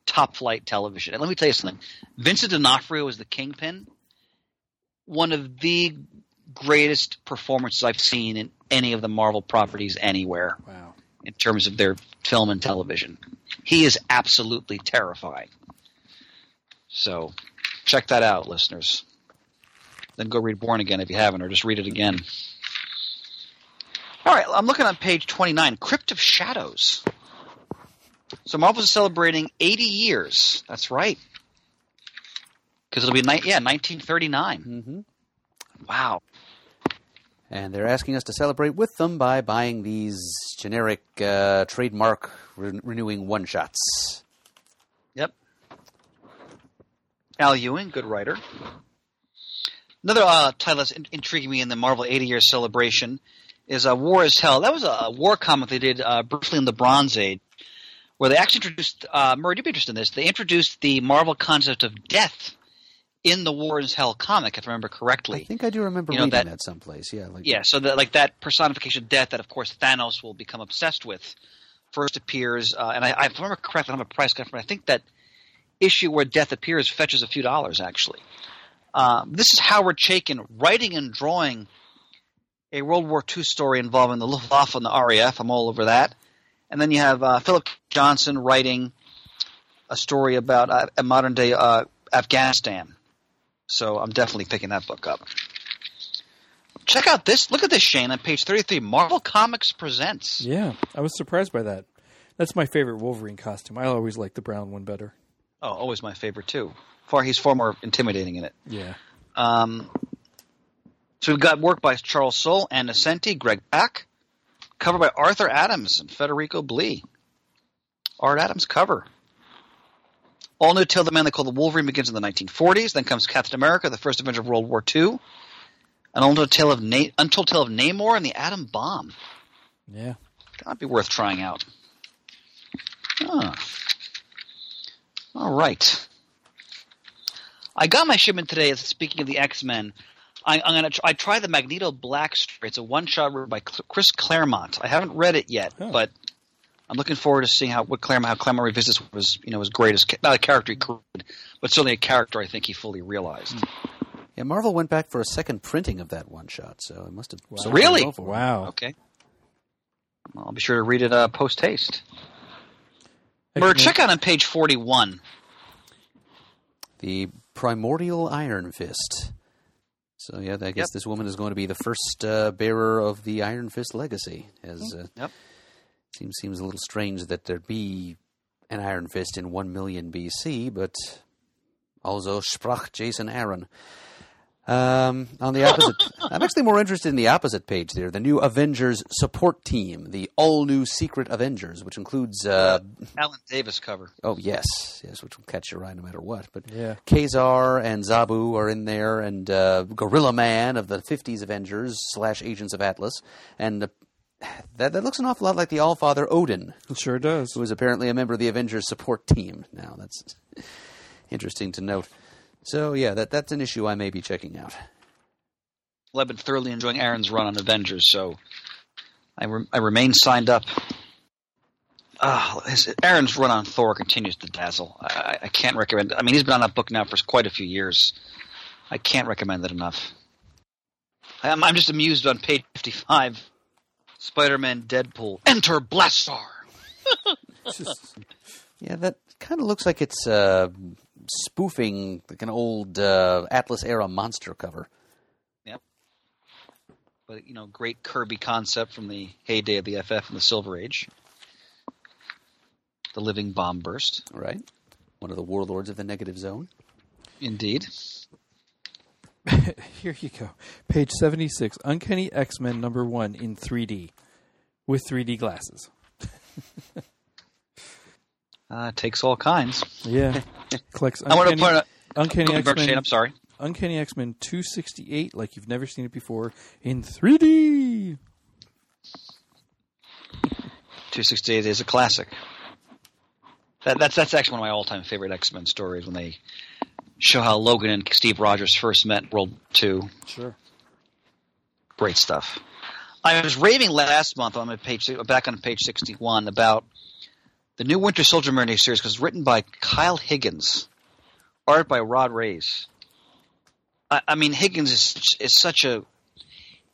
top flight television. And let me tell you something: Vincent D'Onofrio is the kingpin. One of the greatest performances I've seen in any of the Marvel properties anywhere Wow. in terms of their film and television. He is absolutely terrifying. So check that out, listeners. Then go read Born Again if you haven't, or just read it again. All right, I'm looking on page 29, Crypt of Shadows. So Marvel's celebrating 80 years. That's right. Because it'll be ni- yeah 1939. Mm-hmm. Wow. And they're asking us to celebrate with them by buying these generic uh, trademark re- renewing one shots. Yep. Al Ewing, good writer. Another uh, title that's in- intriguing me in the Marvel 80 year celebration is uh, War is Hell. That was a, war comic they did uh, briefly in the Bronze Age, where they actually introduced, uh, Murray, you'd be interested in this, they introduced the Marvel concept of death in the War is Hell comic, if I remember correctly. I think I do remember You know, reading that, that- someplace. Yeah, like Yeah, so that like that personification of death that of course Thanos will become obsessed with first appears, uh, and I, I if I remember correctly, I don't a price for it. I think that issue where death appears fetches a few dollars actually. Um, this is Howard Chaykin writing and drawing a World War II story involving the Luftwaffe and the RAF. I'm all over that. And then you have uh, Philip Johnson writing a story about uh, a modern day uh, Afghanistan. So I'm definitely picking that book up. Check out this. Look at this, Shane, on page 33. Marvel Comics presents. Yeah, I was surprised by that. That's my favorite Wolverine costume. I always like the brown one better. Oh, always my favorite too. Far he's far more intimidating in it. Yeah. Um, so we've got work by Charles Soule, Anna Senti, Greg Pak, cover by Arthur Adams and Federico Blee. Art Adams cover. All new Tale the Man they call the Wolverine begins in the 1940s. Then comes Captain America, the first Avenger of World War II. An untold tale of Na- untold tale of Namor and the atom bomb. Yeah. That'd be worth trying out. Ah. All right. I got my shipment today. Speaking of the X Men, I'm gonna try, I tried the Magneto Black story. It's a one shot written by Chris Claremont. I haven't read it yet, Oh. but I'm looking forward to seeing how what Claremont how Claremont revisits was you know his greatest not a character he created, but certainly a character I think he fully realized. Yeah, Marvel went back for a second printing of that one shot, so it must have sold Really? well. Wow. Okay. Well, I'll be sure to read it uh, post haste. Or check out on page 41. The primordial Iron Fist. So yeah, I guess Yep. this woman is going to be the first uh, bearer of the Iron Fist legacy. As uh, Yep. seems seems a little strange that there'd be an Iron Fist in one million BC, but also sprach Jason Aaron. Um, on the opposite, I'm actually more interested in the opposite page there. The new Avengers support team, the all new Secret Avengers, which includes uh, Alan Davis cover. Oh yes, yes, which will catch your eye no matter what. But Yeah. Kazar and Zabu are in there, and uh, Gorilla Man of the '50s Avengers slash Agents of Atlas, and uh, that that looks an awful lot like the All Father Odin, It sure does. who is apparently a member of the Avengers support team. Now that's interesting to note. So yeah, that that's an issue I may be checking out. Well, I've been thoroughly enjoying Aaron's run on Avengers, so I, re- I remain signed up. Ah, his, Aaron's run on Thor continues to dazzle. I, I- I can't recommend. I mean, he's been on that book now for quite a few years. I can't recommend it enough. I'm, I'm just amused on page 55. Spider-Man, Deadpool, enter Blastar. Yeah, that kind of looks like it's uh, spoofing like an old uh, Atlas era monster cover. Yep. But you know, great Kirby concept from the heyday of the FF and the Silver Age. The living bomb burst, Right, one of the warlords of the negative zone. indeed. Here you go. Page 76. Uncanny X Men number one in 3D with 3D glasses. Uh, takes all kinds. Yeah. Collects I want to Uncanny, point out. Uncanny X Men. I'm sorry. Uncanny X Men 268, like you've never seen it before, in 3D. 268 is a classic. That, that's that's actually one of my all-time favorite X-Men stories when they show how Logan and Steve Rogers first met World Two. Sure. Great stuff. I was raving last month on my page back on page 61 about the new Winter Soldier mini series it's written by Kyle Higgins, art by Rod Reyes. I, I mean, Higgins is is such a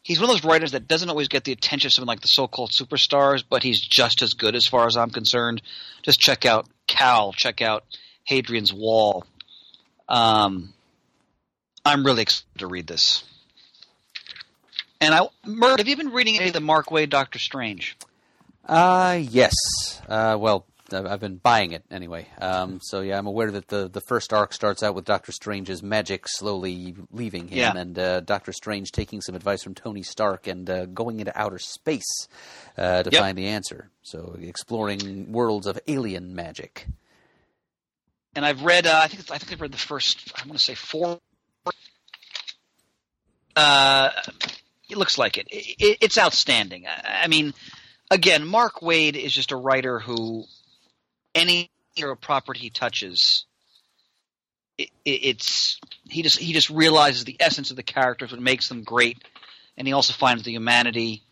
he's one of those writers that doesn't always get the attention of some like the so-called superstars, but he's just as good as far as I'm concerned. Just check out Cal, check out Hadrian's Wall. Um, I'm really excited to read this. And I, Murd, have you been reading any of the Mark Waid Doctor Strange? Uh, yes. Uh, well, I've been buying it anyway. Um, so yeah, I'm aware that the, the first arc starts out with Doctor Strange's magic slowly leaving him, Yeah. and uh, Doctor Strange taking some advice from Tony Stark and uh, going into outer space uh, to Yep. find the answer. So exploring worlds of alien magic. and I've read. Uh, I think I think I've read the first. I'm going to say four. Uh, it looks like it. it it's outstanding. I, I mean, again, Mark Waid is just a writer who any hero property he touches, it, it, it's he just he just realizes the essence of the characters, what makes them great, and he also finds the humanity.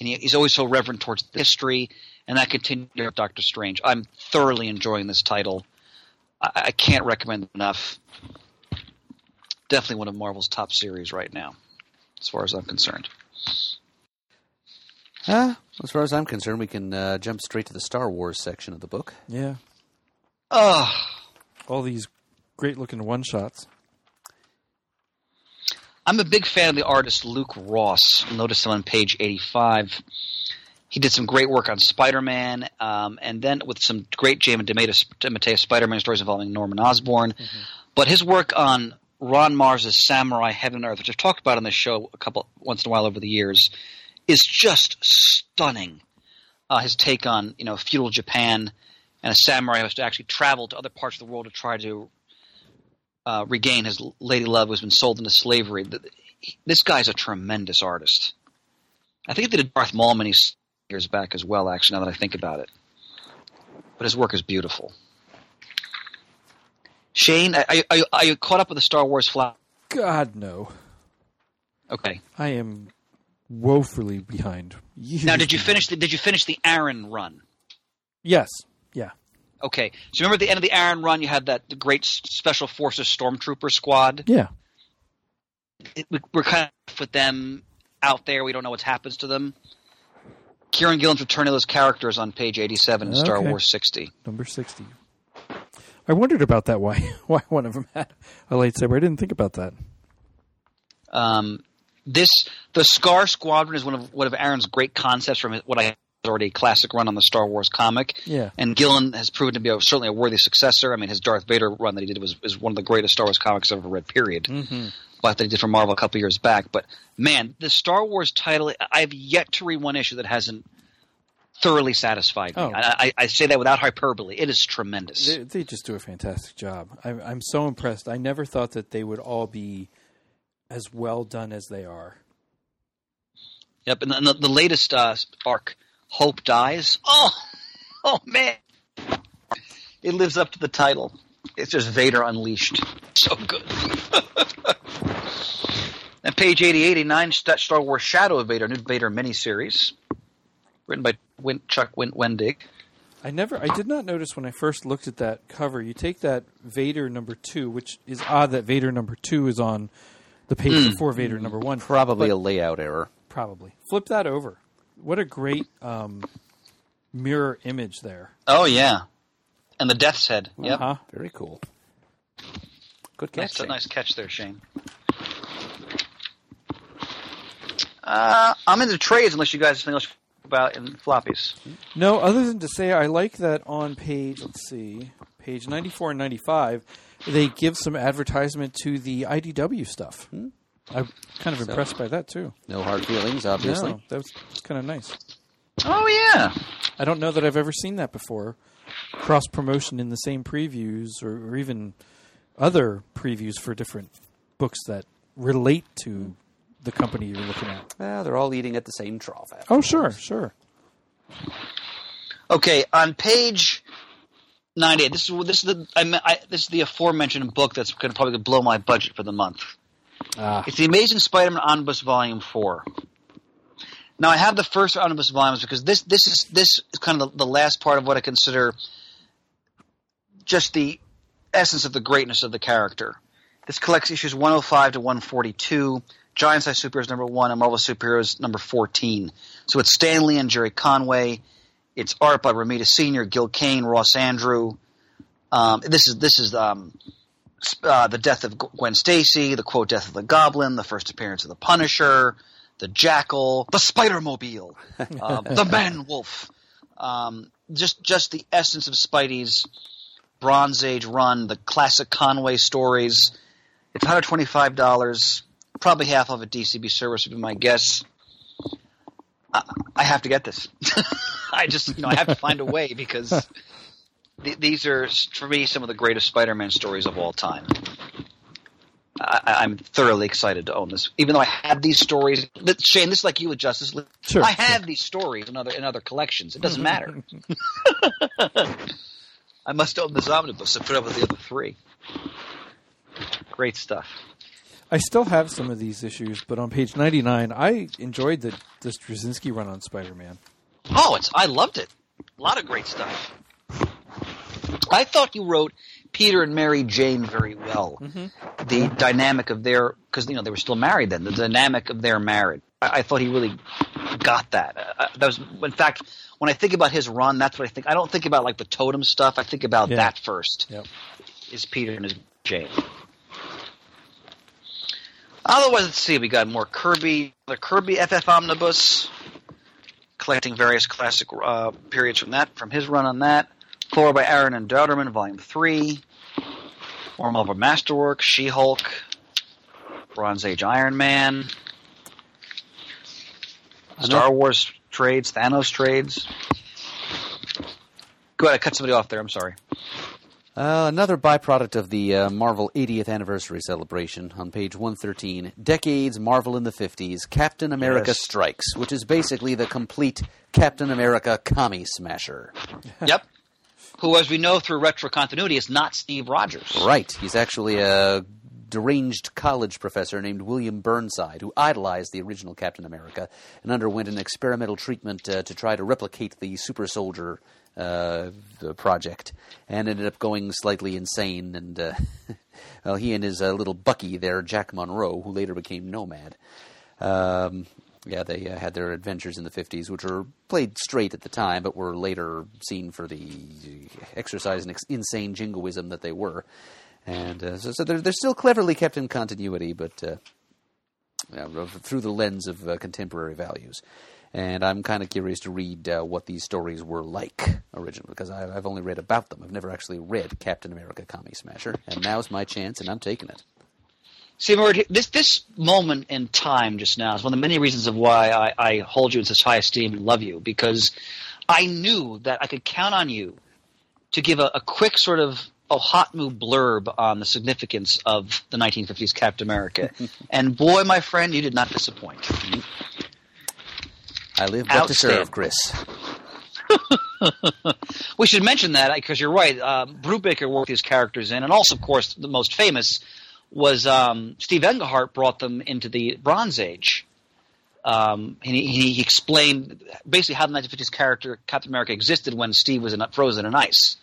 And he, he's always so reverent towards history, and that continues with Doctor Strange. I'm thoroughly enjoying this title. I, I can't recommend enough. Definitely one of Marvel's top series right now, as far as I'm concerned. Uh, as far as I'm concerned, we can uh, jump straight to the Star Wars section of the book. Yeah. Oh, All these great looking one shots. I'm a big fan of the artist Luke Ross. You'll Notice him on page 85. He did some great work on Spider-Man, um, and then with some great James DeMatteis Spider-Man stories involving Norman Osborn. But his work on Ron Marz's Samurai Heaven and Earth, which I've talked about on this show a couple once in a while over the years, is just stunning. Uh, his take on you know feudal Japan and a samurai who has to actually travel to other parts of the world to try to uh, regain his lady love who's been sold into slavery. This guy's a tremendous artist. I think he did Darth Maul many years back as well. Actually, now that I think about it, but his work is beautiful. Shane, are, are, you- are you caught up with the Star Wars flat? God no. Okay. I am woefully behind. Now, did you finish the Did you finish the Aaron run? Yes. Yeah. Okay. So remember at the end of the Aaron run, you had that the great Special Forces Stormtrooper squad. Yeah. it, we- we're kind of with them out there. We don't know what happens to them. Kieron Gillen's returning those characters on page 87 in Star Wars 60. Number sixty. I wondered about that. Why? Why one of them had a lightsaber? I didn't think about that. Um, this the Scar Squadron is one of one of Aaron's great concepts from what I already a classic run on the Star Wars comic. Yeah. And Gillen has proven to be a, certainly a worthy successor. I mean, his Darth Vader run that he did was is one of the greatest Star Wars comics I've ever read. Period. Mm-hmm. But that he did for Marvel a couple years back. But man, the Star Wars title, I've yet to read one issue that hasn't thoroughly satisfied me. Oh. I, I, I say that without hyperbole. It is tremendous. They, they just do a fantastic job. I'm, I'm so impressed. I never thought that they would all be as well done as they are. Yep, and the, the, latest uh, arc, Hope Dies. Oh, oh man, it lives up to the title. It's just Vader unleashed. So good. and page 80, 89, Star Wars Shadow of Vader, new Vader miniseries, written by Win- Chuck Win- Wendig. I never, I did not notice when I first looked at that cover. You take that Vader number two, which is odd that Vader number two is on the page before Vader number one. Probably But- a layout error. probably flip that over. What a great um, mirror image there. Oh yeah, and the Death's Head. Yeah, Uh-huh. Very cool. Good nice, catch. Shane. nice catch there, Shane. Uh, I'm into trades unless you guys have something else about in floppies. No, other than to say, I like that on page. Let's see, page ninety four and ninety five, they give some advertisement to the IDW stuff. Hmm. I'm kind of impressed by that too. No hard feelings, obviously. No, that was kind of nice. Oh yeah. I don't know that I've ever seen that before. Cross promotion in the same previews, or, or even other previews for different books that relate to hmm. the company you're looking at. Well, they're all eating at the same trough. Oh, sure, sure. Okay, on page ninety-eight. This is this is the I, I, this is the aforementioned book that's going to probably blow my budget for the month. Ah, It's the Amazing Spider-Man Omnibus Volume Four. Now I have the first omnibus volumes because this this is this is kind of the, the last part of what I consider just the essence of the greatness of the character. This collects issues 105 to 142, Giant Size Superheroes number one, and Marvel Superheroes number 14. So it's Stan Lee and Gerry Conway. It's art by Romita Senior, Gil Kane, Ross Andru. Um, this is this is um, uh, the death of Gwen Stacy, the quote death of the Goblin, the first appearance of the Punisher, the Jackal, the Spider-Mobile, uh, the Man Wolf. Um, just just the essence of Spidey's Bronze Age run, the classic Conway stories. It's $125. Probably half of a DCB service would be my guess. I, I have to get this. I just, you know, I have to find a way because th- these are, for me, some of the greatest Spider-Man stories of all time. I, I'm thoroughly excited to own this, even though I have these stories. Th- Shane, this is like you with Justice League. Sure, I have these stories in other in other collections. It doesn't matter. I must own this omnibus and put up with the other three. Great stuff. I still have some of these issues, but on page 99, I enjoyed the, the Straczynski run on Spider Man. Oh, it's I loved it. A lot of great stuff. I thought you wrote Peter and Mary Jane very well. The dynamic of their because you know they were still married then. The dynamic of their marriage. I, I thought he really got that. Uh, that was in fact when I think about his run, that's what I think. I don't think about like the totem stuff. I think about Yeah. that first. Yep. Is Peter and his Jane. Otherwise, let's see. We got more Kirby, the Kirby FF Omnibus, collecting various classic uh, periods from that, from his run on that. Thor by Aaron and Dauterman, Volume Three. Marvel Masterwork, She-Hulk, Bronze Age Iron Man, Star Wars trades, Thanos trades. Go ahead, I cut somebody off there. I'm sorry. Uh, another byproduct of the uh, Marvel 80th anniversary celebration on page 113 Decades Marvel in the 50s Captain America Yes. Strikes, which is basically the complete Captain America commie smasher. yep. Who, as we know through retro continuity, is not Steve Rogers. Right. He's actually a deranged college professor named William Burnside who idolized the original Captain America and underwent an experimental treatment uh, to try to replicate the super soldier uh, project and ended up going slightly insane and uh, well he and his uh, little Bucky there Jack Monroe who later became Nomad um, yeah, they uh, had their adventures in the 50s, which were played straight at the time, but were later seen for the exercise and ex- insane jingoism that they were. And uh, so, so they're, they're still cleverly kept in continuity, but uh, yeah, through the lens of uh, contemporary values. And I'm kind of curious to read uh, what these stories were like originally, because I, I've only read about them. I've never actually read Captain America Commie Smasher, and now's my chance, and I'm taking it. See, this this moment in time just now is one of the many reasons of why I, I hold you in such high esteem and love you because I knew that I could count on you to give a, a quick sort of a hot move blurb on the significance of the 1950s Captain America, and boy, my friend, you did not disappoint. I live but to serve, Chris. We should mention that because you're right. Um, Brubaker worked these characters in, and also, of course, the most famous was um, Steve Englehart brought them into the Bronze Age. Um, and he, he he explained basically how the 1950s character Captain America existed when Steve was in, frozen in ice,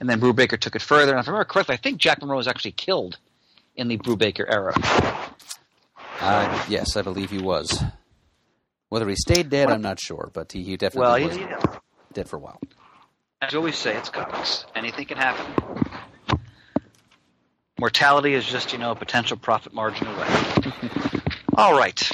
and then Brubaker took it further. And if I remember correctly, I think Jack Monroe was actually killed in the Brubaker era. Uh, yes, I believe he was. Whether he stayed dead, I'm not sure, but he, he definitely Well, was he- dead for a while. as we always say, it's comics. Anything can happen. Mortality is just, you know, a potential profit margin away. All right.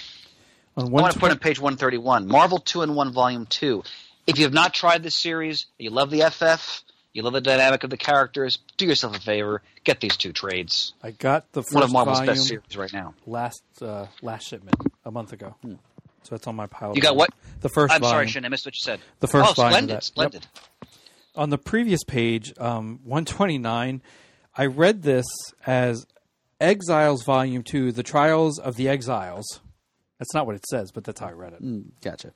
On I want to put on page 131, Marvel 2 in 1 Volume 2. If you have not tried this series, you love the FF, you love the dynamic of the characters, do yourself a favor, get these two trades. I got the first One of Marvel's best series right now. last uh, last shipment a month ago, so it's on my pile. You got what? The first. I'm sorry, volume. Shin, I missed what you said. The first oh, of splendid. Yep. splendid. on the previous page, um, 129, I read this as Exiles Volume 2, The Trials of the Exiles. That's not what it says, but that's how I read it. Mm, gotcha.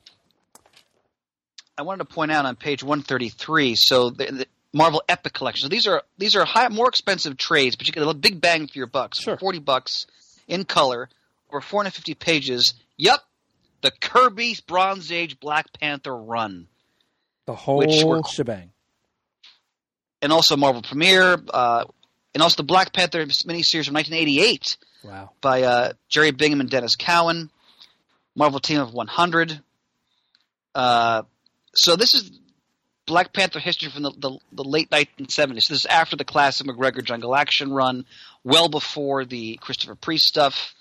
I wanted to point out on page 133. So the, the Marvel Epic Collection. So these are these are high, more expensive trades, but you get a big bang for your bucks. Sure. Forty bucks in color, over 450 pages. Yup, the Kirby Bronze Age Black Panther run, The whole Which were- shebang. and also Marvel Premiere, uh, and also the Black Panther miniseries from 1988 Wow. by uh, Jerry Bingham and Denys Cowan. Marvel Team-Up 100. Uh, so this is Black Panther history from the, the, the late 1970s. This is after the classic McGregor Jungle Action run, well before the Christopher Priest stuff.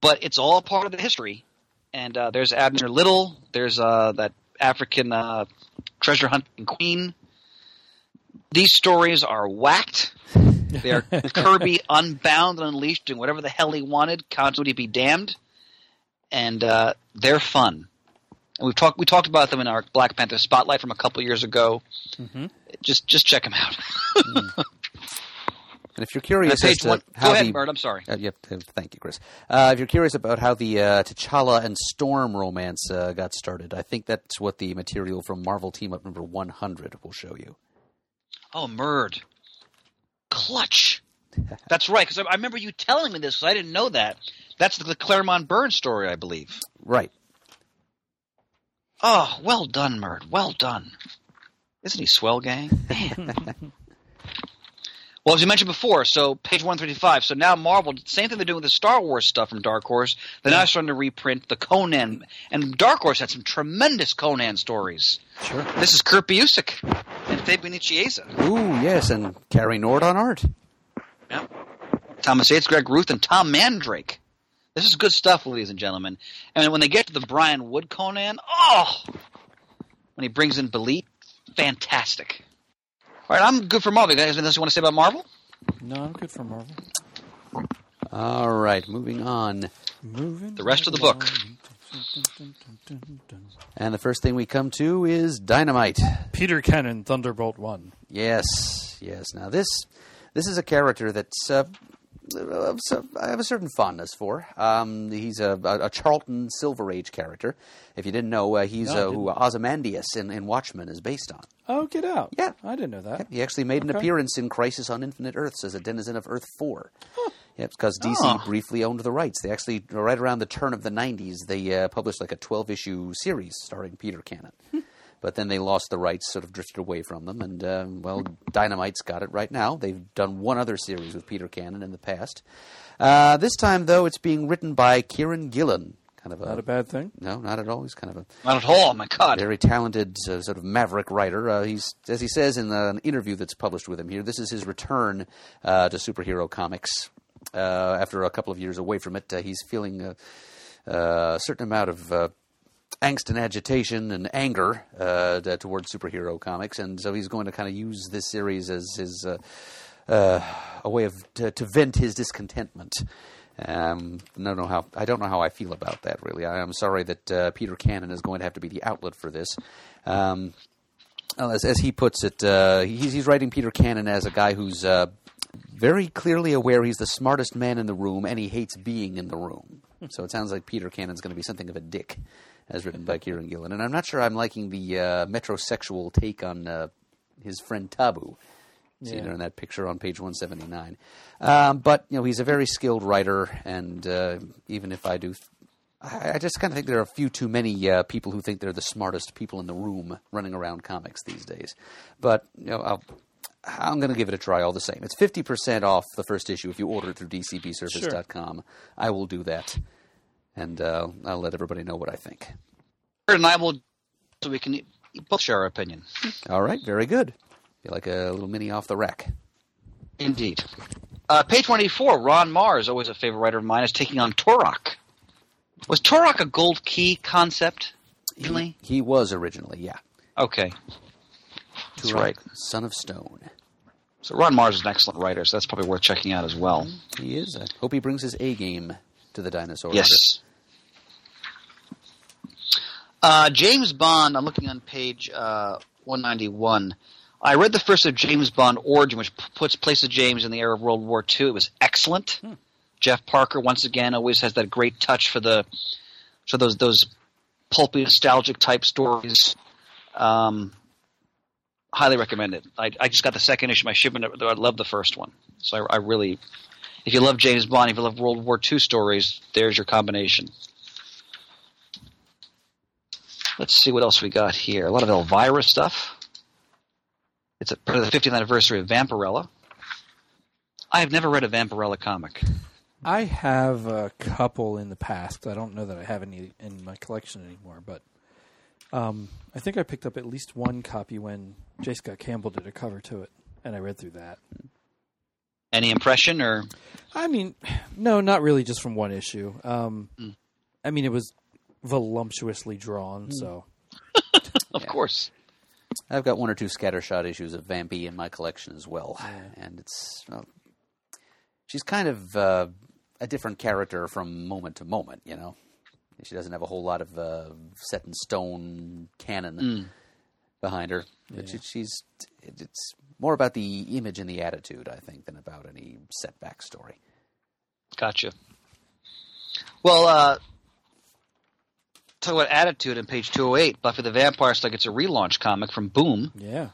But it's all part of the history and uh, there's Abner Little. There's uh, that African uh, treasure hunting queen. These stories are whacked. They are Kirby unbound and unleashed, doing whatever the hell he wanted. Continuity be damned, and uh, they're fun. We've talked we talked about them in our Black Panther spotlight from a couple years ago. Just just check them out. And if you're curious as to one. how Go ahead, the Bert. I'm sorry. Uh, yep. Thank you, Chris. Uh, if you're curious about how the uh, T'Challa and Storm romance uh, got started, I think that's what the material from Marvel Team Up number 100 will show you. Oh, Murd. Clutch. That's right, because I, I remember you telling me this. I didn't know that. That's the, the Claremont Byrne story, I believe. Right. Oh, well done, Murd. Well done. Isn't he swell, gang? Well, as you mentioned before, so page 135. So now Marvel, same thing they're doing with the Star Wars stuff from Dark Horse. They're now starting to reprint the Conan. And Dark Horse had some tremendous Conan stories. Sure. This is Kurt Busiek and Fabian Chiesa. Ooh, yes, and Cary Nord on art. Yeah. Thomas Yeates, Greg Ruth, and Tom Mandrake. This is good stuff, ladies and gentlemen. And when they get to the Brian Wood Conan, oh, when he brings in Belit, fantastic. All right, I'm good for Marvel. You guys, anything else you want to say about Marvel? No, I'm good for Marvel. All right, moving on. Moving The rest of the right book. And the first thing we come to is Dynamite. Peter Cannon, Thunderbolt One. Yes, yes. Now this this is a character that's uh, so- I have a certain fondness for. Um, he's a, a, Charlton Silver Age character. If you didn't know, uh, he's No, uh, who Ozymandias in, in Watchmen is based on. Oh, get out! Yeah. I didn't know that. He actually made an appearance in Crisis on Infinite Earths as a denizen of Earth Four. Yeah, because DC Oh. briefly owned the rights. They actually, right around the turn of the '90s, they uh, published like a 12-issue series starring Peter Cannon. but then they lost the rights, sort of drifted away from them, and uh, well, Dynamite's got it right now. They've done one other series with Peter Cannon in the past. Uh, this time, though, it's being written by Kieron Gillen. Kind of a, Not a bad thing. no, not at all. He's kind of a Not at all. My God. very talented uh, sort of maverick writer. Uh, he's, as he says in an interview that's published with him here, this is his return uh, to superhero comics. Uh, after a couple of years away from it, uh, he's feeling uh, uh, a certain amount of uh, angst and agitation and anger uh, towards superhero comics, and so he's going to kind of use this series as his uh, uh, a way of to, to vent his discontentment. Um, no, know how I don't know how I feel about that. Really, I am sorry that uh, Peter Cannon is going to have to be the outlet for this. Um, as, as he puts it, uh, he's, he's writing Peter Cannon as a guy who's very clearly aware he's the smartest man in the room, and he hates being in the room. so it sounds like Peter Cannon's going to be something of a dick, as written by Kieron Gillen. And I'm not sure I'm liking the uh, metrosexual take on uh, his friend Tabu. See Yeah. there in that picture on page 179. Um, but you know he's a very skilled writer, and uh, even if I do, I, I just kind of think there are a few too many uh, people who think they're the smartest people in the room running around comics these days. But you know, I'll, I'm going to give it a try all the same. It's 50% off the first issue if you order it through dcbservice.com. I will do that, and uh, I'll let everybody know what I think. And I will, so we can both share our opinion. All right, very good. Be like a little mini off the rack. Indeed. Uh, page 24, Ron Marz, always a favorite writer of mine, is taking on Turok. Was Turok a gold key concept? Really? He was originally, yeah. Okay. That's Turok, right. Son of Stone. So Ron Marz is an excellent writer, so that's probably worth checking out as well. He is. I hope he brings his A game to the dinosaur. Yes. Uh, James Bond, I'm looking on page uh, 191. I read the first of James Bond Origin, which p- puts places James in the era of World War II. It was excellent. Jeff Parker, once again, always has that great touch for the for those those pulpy, nostalgic type stories. Um, highly recommend it. I, I just got the second issue of my shipment. I love the first one, so I, I really, if you love James Bond, if you love World War II stories, there's your combination. Let's see what else we got here. A lot of Elvira stuff. It's a, part of the 50th anniversary of Vampirella. I have never read a Vampirella comic. I have a couple in the past. I don't know that I have any in my collection anymore, but um, I think I picked up at least one copy when J. Scott Campbell did a cover to it, and I read through that. Any impression or I mean, no, not really, just from one issue. Um, Mm. I mean, it was voluptuously drawn. So Of course. I've got one or two scattershot issues of Vampy in my collection as well, and it's well, she's kind of uh, a different character from moment to moment. You know, she doesn't have a whole lot of uh, set in stone canon behind her. But she, she's it's more about the image and the attitude, I think, than about any set backstory. Gotcha. Well, uh, talk about attitude on page 208. Buffy the Vampire Slayer gets a relaunch comic from Boom, yeah,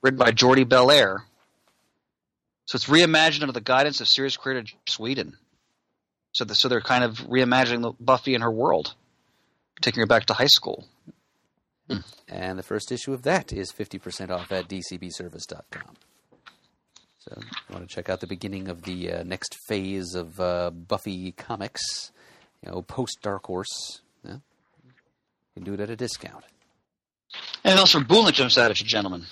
written by Jordie Bellaire. So it's reimagined under the guidance of series creator Whedon. So, the, so they're kind of reimagining Buffy and her world, taking her back to high school. And the first issue of that is 50% off at dcbservice.com. So, if you want to check out the beginning of the uh, next phase of uh, Buffy comics, you know, post Dark Horse, yeah, you can do it at a discount. And else from Boom that jumps out at you, gentlemen.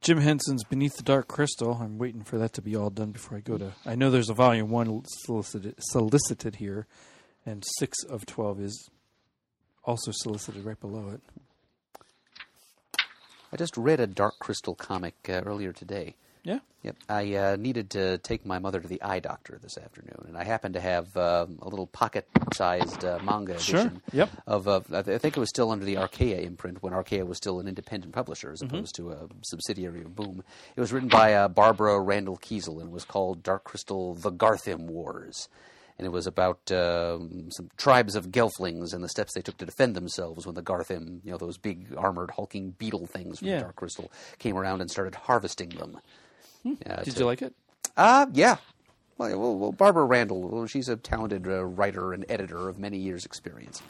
Jim Henson's Beneath the Dark Crystal. I'm waiting for that to be all done before I go to. I know there's a volume one solicited, solicited here, and six of twelve is also solicited right below it. I just read a Dark Crystal comic uh, earlier today. Yeah, Yep, I uh, needed to take my mother to the eye doctor this afternoon, and I happened to have um, a little pocket-sized uh, manga Sure, edition yep. of. Uh, I th- I think it was still under the Archaia imprint when Archaia was still an independent publisher as Mm-hmm. opposed to a subsidiary of Boom. It was written by uh, Barbara Randall Kesel and was called Dark Crystal: The Garthim Wars. And it was about um, some tribes of Gelflings and the steps they took to defend themselves when the Garthim, you know, those big armored hulking beetle things from Yeah. Dark Crystal, came around and started harvesting them. Uh, did to- you like it? uh, yeah. Well, well, well, Barbara Randall, well, she's a talented uh, writer and editor of many years' experience.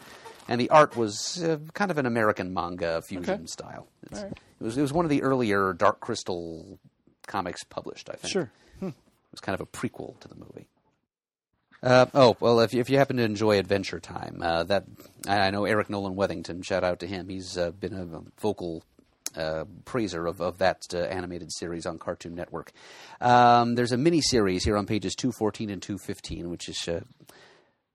And the art was uh, kind of an American manga fusion Okay. style. Right. It was it was one of the earlier Dark Crystal comics published. I think Sure. it was kind of a prequel to the movie. Uh, oh well, if you, if you happen to enjoy Adventure Time, uh, that I, know Eric Nolen-Weathington. Shout out to him. He's uh, been a vocal uh, praiser of, of that uh, animated series on Cartoon Network. Um, there's a mini series here on pages 214 and 215, which is uh,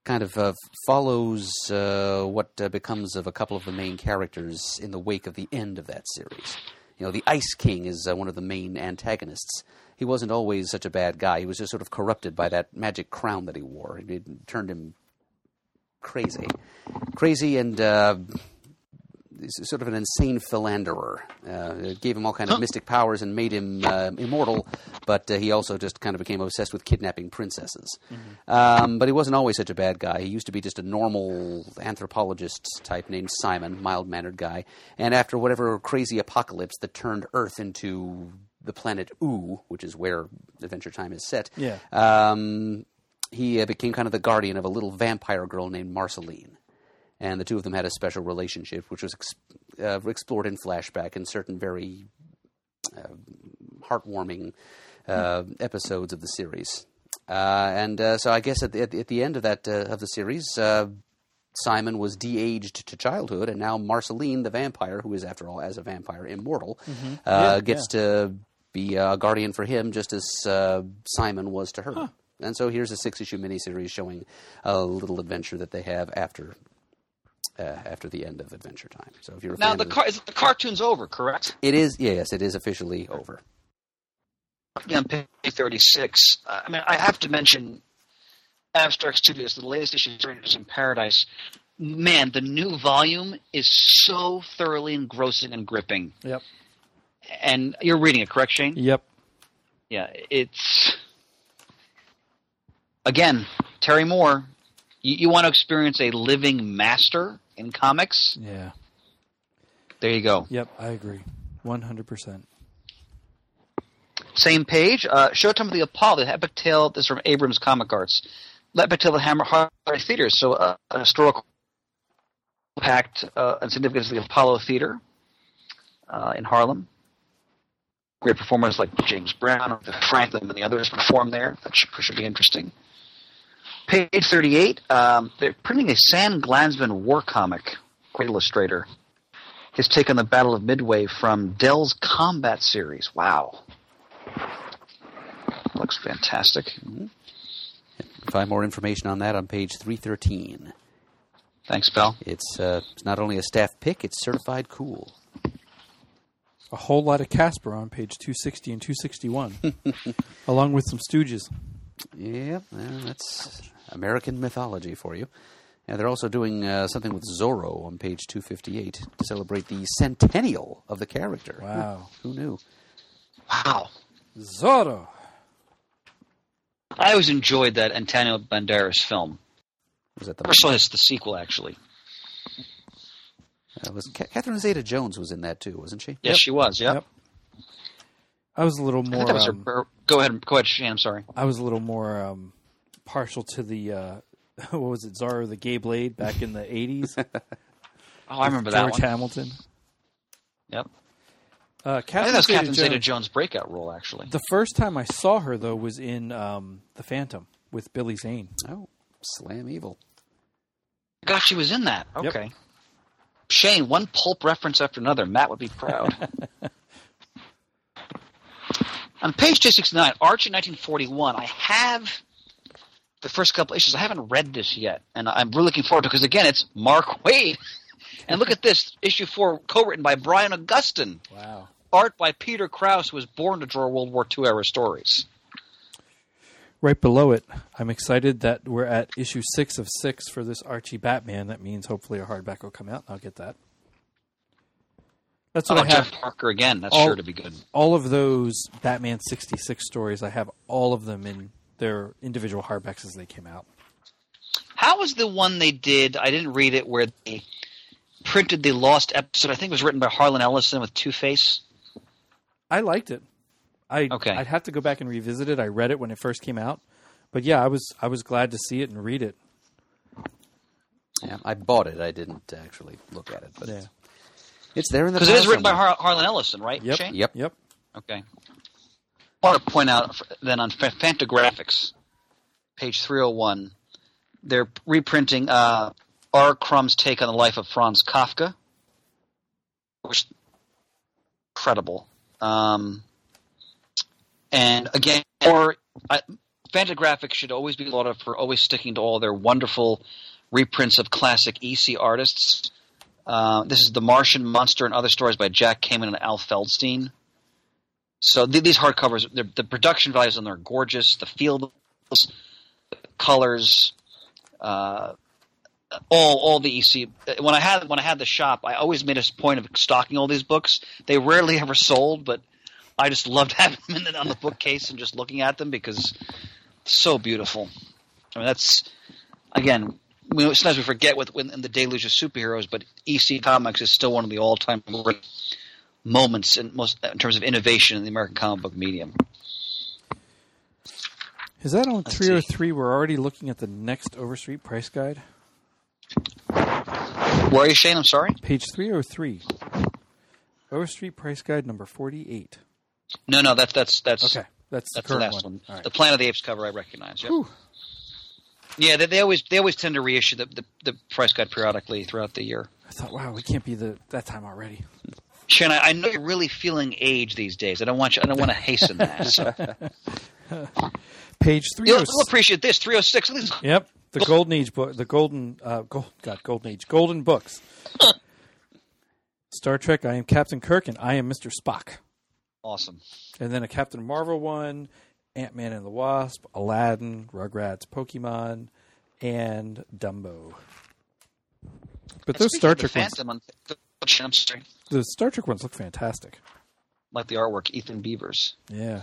kind of uh, follows uh, what uh, becomes of a couple of the main characters in the wake of the end of that series. You know, the Ice King is uh, one of the main antagonists. He wasn't always such a bad guy. He was just sort of corrupted by that magic crown that he wore. It turned him crazy, crazy, and uh, sort of an insane philanderer. Uh, it gave him all kind of mystic powers and made him uh, immortal, but uh, he also just kind of became obsessed with kidnapping princesses. Um, but he wasn't always such a bad guy. He used to be just a normal anthropologist type named Simon, mild mannered guy. And after whatever crazy apocalypse that turned Earth into the planet Ooo, which is where Adventure Time is set, Yeah. um, he uh, became kind of the guardian of a little vampire girl named Marceline and the two of them had a special relationship, which was ex- uh, explored in flashback in certain very uh, heartwarming uh, episodes of the series. Uh, and uh, so, I guess at the, at the- at the end of that uh, of the series, uh, Simon was de-aged to childhood, and now Marceline, the vampire, who is after all as a vampire immortal, uh, Yeah, gets to be a guardian for him, just as uh, Simon was to her. And so here's a six-issue miniseries showing a little adventure that they have after uh, after the end of Adventure Time. So if you're Now the car- is the cartoon's over, correct? it is yes, it is officially over. on page 36. Uh, I mean, I have to mention Abstract Studios, the latest issue of Strangers in Paradise. Man, the new volume is so thoroughly engrossing and gripping. Yep. And you're reading it, correct, Shane? Yep. Yeah, it's again Terry Moore. You, you want to experience a living master in comics? Yeah. There you go. Yep. I agree. One hundred percent. Same page. Uh, Showtime of the Apollo. The Epic Tale. This is from Abrams Comic Arts. Epic Tale of the Hammer Heart Theater. So uh, a historical impact uh, and significance of the Apollo Theater uh, in Harlem. Great performers like James Brown, Franklin, and the others perform there. That should, should be interesting. Page 38. Um, they're printing a Sam Glanzman war comic. Great illustrator. His take on the Battle of Midway from Dell's Combat series. Wow. Looks fantastic. Find more information on that on page 313. Thanks, pal. It's uh, it's not only a staff pick; it's certified cool. A whole lot of Casper on page 260 and 261, along with some Stooges. Yep, well, that's American mythology for you. And they're also doing uh, something with Zorro on page 258 to celebrate the centennial of the character. Wow. Who knew? Wow. Zorro. I always enjoyed that Antonio Banderas film. Was that the I saw his, the sequel, actually. uh, was Ca- Catherine Zeta-Jones was in that too, wasn't she? Yes, she was. Yep. Yep. I was a little more. think that was um, her- Go ahead. Go ahead, Shane. I'm sorry. I was a little more um, partial to the uh, what was it, Zorro the Gay Blade back in the '80s. Oh, I remember that George. Hamilton. Yep. Uh, I think Catherine that was Catherine Zeta-Jones- Zeta-Jones' breakout role, actually. The first time I saw her though was in um, The Phantom with Billy Zane. Oh, Slam Evil. God, she was in that. Yep. Okay. Shane, one pulp reference after another. Matt would be proud. On page 269, Archie 1941, I have the first couple issues. I haven't read this yet, and I'm really looking forward to it because, again, it's Mark Waid. And look at this, issue four, co-written by Brian Augustyn. Wow. Art by Peter Krause, who was born to draw World War II era stories. Right below it, I'm excited that we're at issue six of six for this Archie Batman. That means hopefully a hardback will come out. I'll get that. That's How what oh, I have. Jeff Parker again? That's All- sure to be good. All of those Batman 66 stories, I have all of them in their individual hardbacks as they came out. How was the one they did? I didn't read it where they printed the lost episode. I think it was written by Harlan Ellison with Two Face. I liked it. I Okay. I'd have to go back and revisit it. I read it when it first came out, but yeah, I was I was glad to see it and read it. Yeah, I bought it. I didn't actually look at it, but Yeah. it's, it's there in the Because it is pile written by. Har- Harlan Ellison, right? Yep. Shane? Yep. Yep. Okay. Want to point out then on Fantagraphics, page 301, they're reprinting uh, R. Crumb's take on the life of Franz Kafka, which incredible. Um, and again, or Fantagraphics should always be lauded for always sticking to all their wonderful reprints of classic EC artists. Uh, this is The Martian Monster and Other Stories by Jack Kamen and Al Feldstein. So th- these hardcovers, the production values on them are gorgeous. The field colors, uh, all all the EC. When I had when I had the shop, I always made a point of stocking all these books. They rarely ever sold, but I just loved having them the, on the bookcase and just looking at them because so beautiful. I mean, that's again. We, sometimes we forget with in the deluge of superheroes, but EC Comics is still one of the all-time moments in most in terms of innovation in the American comic book medium. Is that on Let's 303? We're already looking at the next Overstreet price guide. Where are you, Shane? I'm sorry. Page 303. Overstreet price guide number 48. No, no, that's that's that's Okay. That's, that's the the last one. one. Right. The Planet of the Apes cover I recognize. Yep. Whew. Yeah, they, they always they always tend to reissue the, the the price guide periodically throughout the year. I thought, wow, we can't be the that time already. Shane, I, I know you're really feeling age these days. I don't want you. I don't want to hasten that. So. Page You'll, 306. you'll appreciate this. 306. Look at this. Yep, the Golden Age book, the Golden, uh, gold, God, Golden Age, Golden books. Star Trek. I am Captain Kirk, and I am Mister Spock. Awesome. And then a Captain Marvel one, Ant Man and the Wasp, Aladdin, Rugrats, Pokemon, and Dumbo. But those Speaking Star of the Trek ones, I'm sorry. the Star Trek ones look fantastic. Like the artwork, Ethan Beavers. Yeah.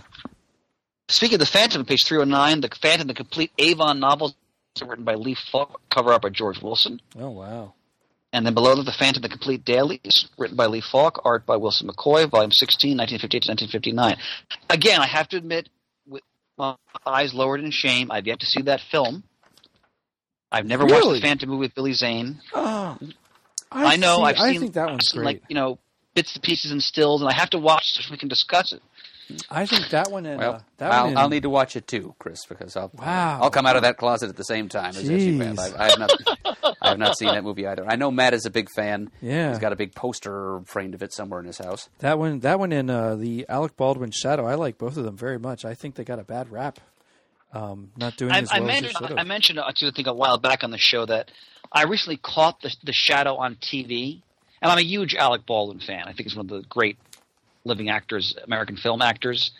Speaking of the Phantom, page 309, the Phantom, the complete Avon novels written by Lee Falk, cover art by George Wilson. Oh wow. And then below that, the Phantom, the complete dailies, written by Lee Falk, art by Wilson McCoy, volume 16, 1958 to 1959. Again, I have to admit, with my eyes lowered in shame, I've yet to see that film. I've never watched Really? the Phantom movie with Billy Zane. Oh, I know. see- I've seen, I think that one's seen, great. like you know bits and pieces and stills, and I have to watch it so we can discuss it. I think that one and uh, Well, that I'll, one. in- I'll need to watch it too, Chris, because I'll Wow. I'll come out of that closet at the same time as, as you have. Jeez. I, I have not I have not seen that movie either. I know Matt is a big fan. Yeah. he's got a big poster framed of it somewhere in his house. that one. That one in uh, the Alec Baldwin Shadow. I like both of them very much. I think they got a bad rap. Um, not doing I, as I well as they mentioned, should I mentioned, I think a while back on the show that I recently caught the the Shadow on TV, and I'm a huge Alec Baldwin fan. I think he's one of the great living actors, American film actors.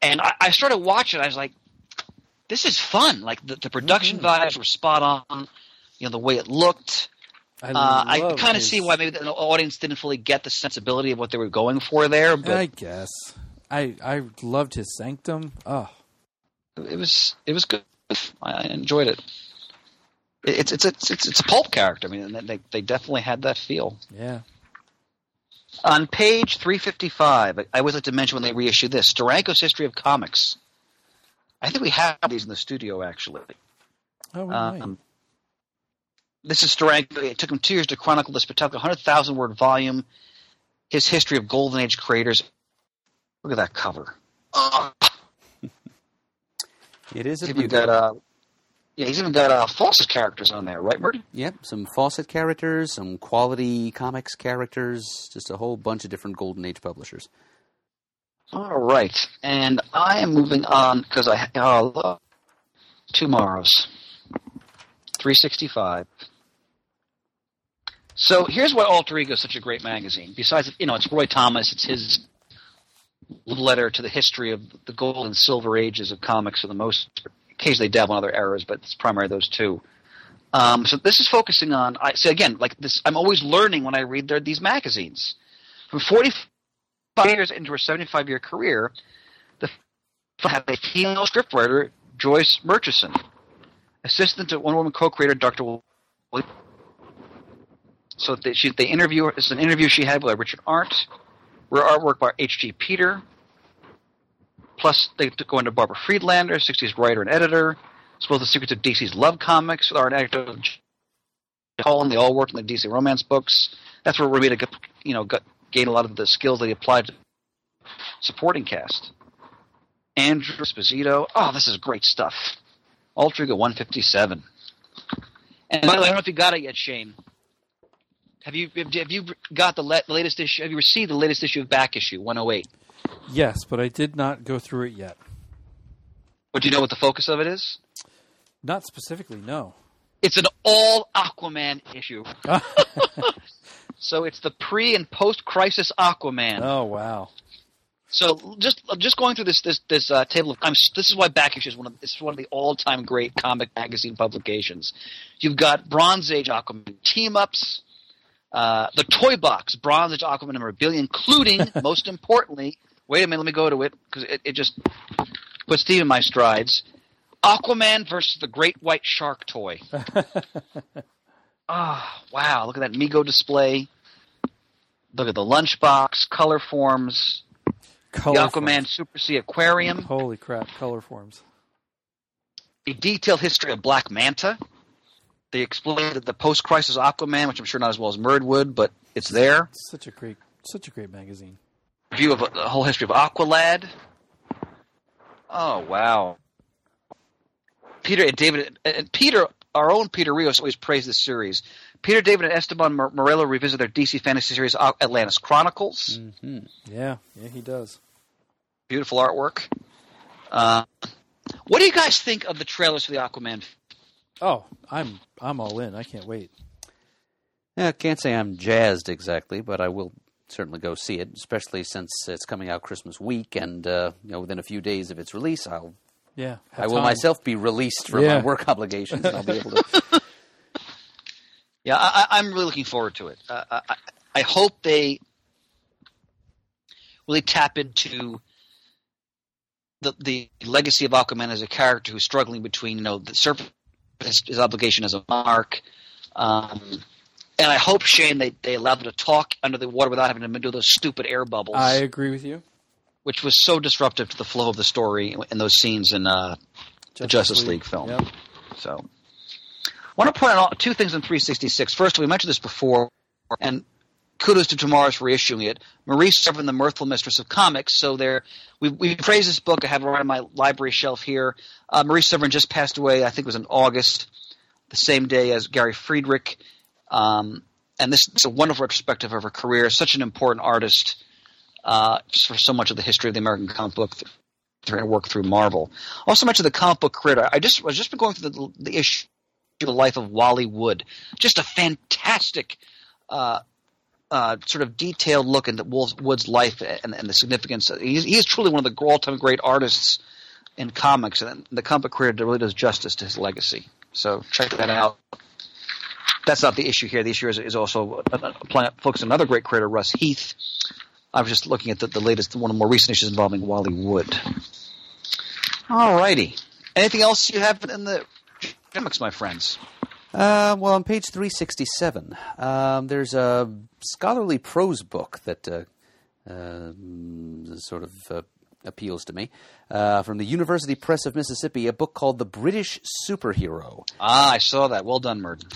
And I, I started watching. I was like, this is fun. Like the, the production vibes were spot on. You know the way it looked. I, Uh, I kind of see why maybe the audience didn't fully get the sensibility of what they were going for there, but I guess I I loved his Sanctum. Oh, it was it was good. I enjoyed it. It's it's it's it's, it's a pulp character. I mean, they they definitely had that feel. yeah. On page three fifty five, I always like to mention when they reissue this Steranko's History of Comics. I think we have these in the studio actually. Oh, right. Um, this is Steranko. It took him two years to chronicle this spectacular 100,000 word volume, his history of Golden Age creators. Look at that cover. Oh, It is a he's even got uh, yeah, he's even got uh, Fawcett characters on there, right, Murdy? Yep, some Fawcett characters, some quality comics characters, just a whole bunch of different Golden Age publishers. All right, and I am moving on because I oh, look, TwoMorrows three sixty five. So here's why Alter Ego is such a great magazine. Besides, you know, it's Roy Thomas. It's his letter to the history of the gold and silver ages of comics for the most. Occasionally dabble in other eras, but it's primarily those two. Um, so this is focusing on. I so again, like this, I'm always learning when I read their, these magazines. From 45 years into her 75 year career, the had a female scriptwriter, Joyce Murchison, assistant to one Woman co-creator Dr. So they, she, they interview is an interview she had with Richard Arndt. Artwork by H.G. Peter. Plus, they go into Barbara Friedlander, 60s writer and editor. Spoke the secrets of DC's love comics with art and editor Hall, and they all worked on the DC romance books. That's where Romita, you know, got, gained a lot of the skills that he applied to supporting cast. Andru Esposito. Oh, this is great stuff. Alter Ego 157. And by the way, I don't know if you got it yet, Shane. Have you have you got the latest issue? Have you received the latest issue of Back Issue 108? Yes, but I did not go through it yet. But do you know what the focus of it is? Not specifically, no. It's an all Aquaman issue. so it's the pre and post crisis Aquaman. Oh wow. So just just going through this this this uh, table of I'm, this is why Back Issue is one of this is one of the all time great comic magazine publications. You've got Bronze Age Aquaman team ups, uh, the Toy Box Bronze Age Aquaman memorabilia, including most importantly. Wait a minute, let me go to it because it, it just puts Steve in my strides. Aquaman versus the Great White Shark toy. Ah, wow! Look at that Mego display. Look at the lunchbox, color forms, Color the Aquaman Super Sea Aquarium. Holy crap! Color forms. a detailed history of Black Manta. They explain that the post-crisis Aquaman, which I'm sure not as well as Murd would, but it's there. Such a great, such a great magazine. View of uh, the whole history of Aqualad. Oh wow! Peter and David uh, and Peter, our own Peter Rios, always praised this series. Peter, David, and Esteban Mor- Morello revisit their DC fantasy series Atlantis Chronicles. Mm-hmm. Yeah, yeah, he does. Beautiful artwork. Uh, what do you guys think of the trailers for the Aquaman? Oh, I'm, I'm all in. I can't wait. Yeah, I can't say I'm jazzed exactly, but I will certainly go see it, especially since it's coming out Christmas week, and uh, you know, within a few days of its release, I'll Yeah, I have will time. myself be released from Yeah. my work obligations, and I'll be able to. Yeah, I, I- I'm really looking forward to it. Uh, I, I- I hope they really tap into the the legacy of Aquaman as a character who's struggling between you know the surface his, his obligation as a mark. um, and I hope Shane they they allow them to talk under the water without having to do those stupid air bubbles, I agree with you. which was so disruptive to the flow of the story in those scenes in uh, the Justice League film. Yep. So, I want to point out two things in 366. First, we mentioned this before, and kudos to TwoMorrows for issuing it. Marie Severin, the mirthful mistress of comics. So there, we we praise this book. I have it right on my library shelf here. Uh, Marie Severin just passed away. I think it was in August, the same day as Gary Friedrich. Um, and this is a wonderful retrospective of her career. Such an important artist uh, for so much of the history of the American comic book through and work through Marvel. Also much of the Comic Book Creator. I just I just been going through the, the issue the life of Wally Wood. Just a fantastic, uh, uh, sort of detailed look into Wolf, Wood's life and, and the significance. He's, he is truly one of the all-time great artists in comics, and the comic career really does justice to his legacy. So check that out. That's not the issue here. The issue is, is also uh, focusing on another great creator, Russ Heath. I was just looking at the, the latest, one of the more recent issues involving Wally Wood. All righty. Anything else you have in the comics, my friends? Uh, well, on page 367, um, there's a scholarly prose book that uh, uh, sort of uh, appeals to me uh, from the University Press of Mississippi, a book called The British Superhero. Ah, I saw that. Well done, Murden.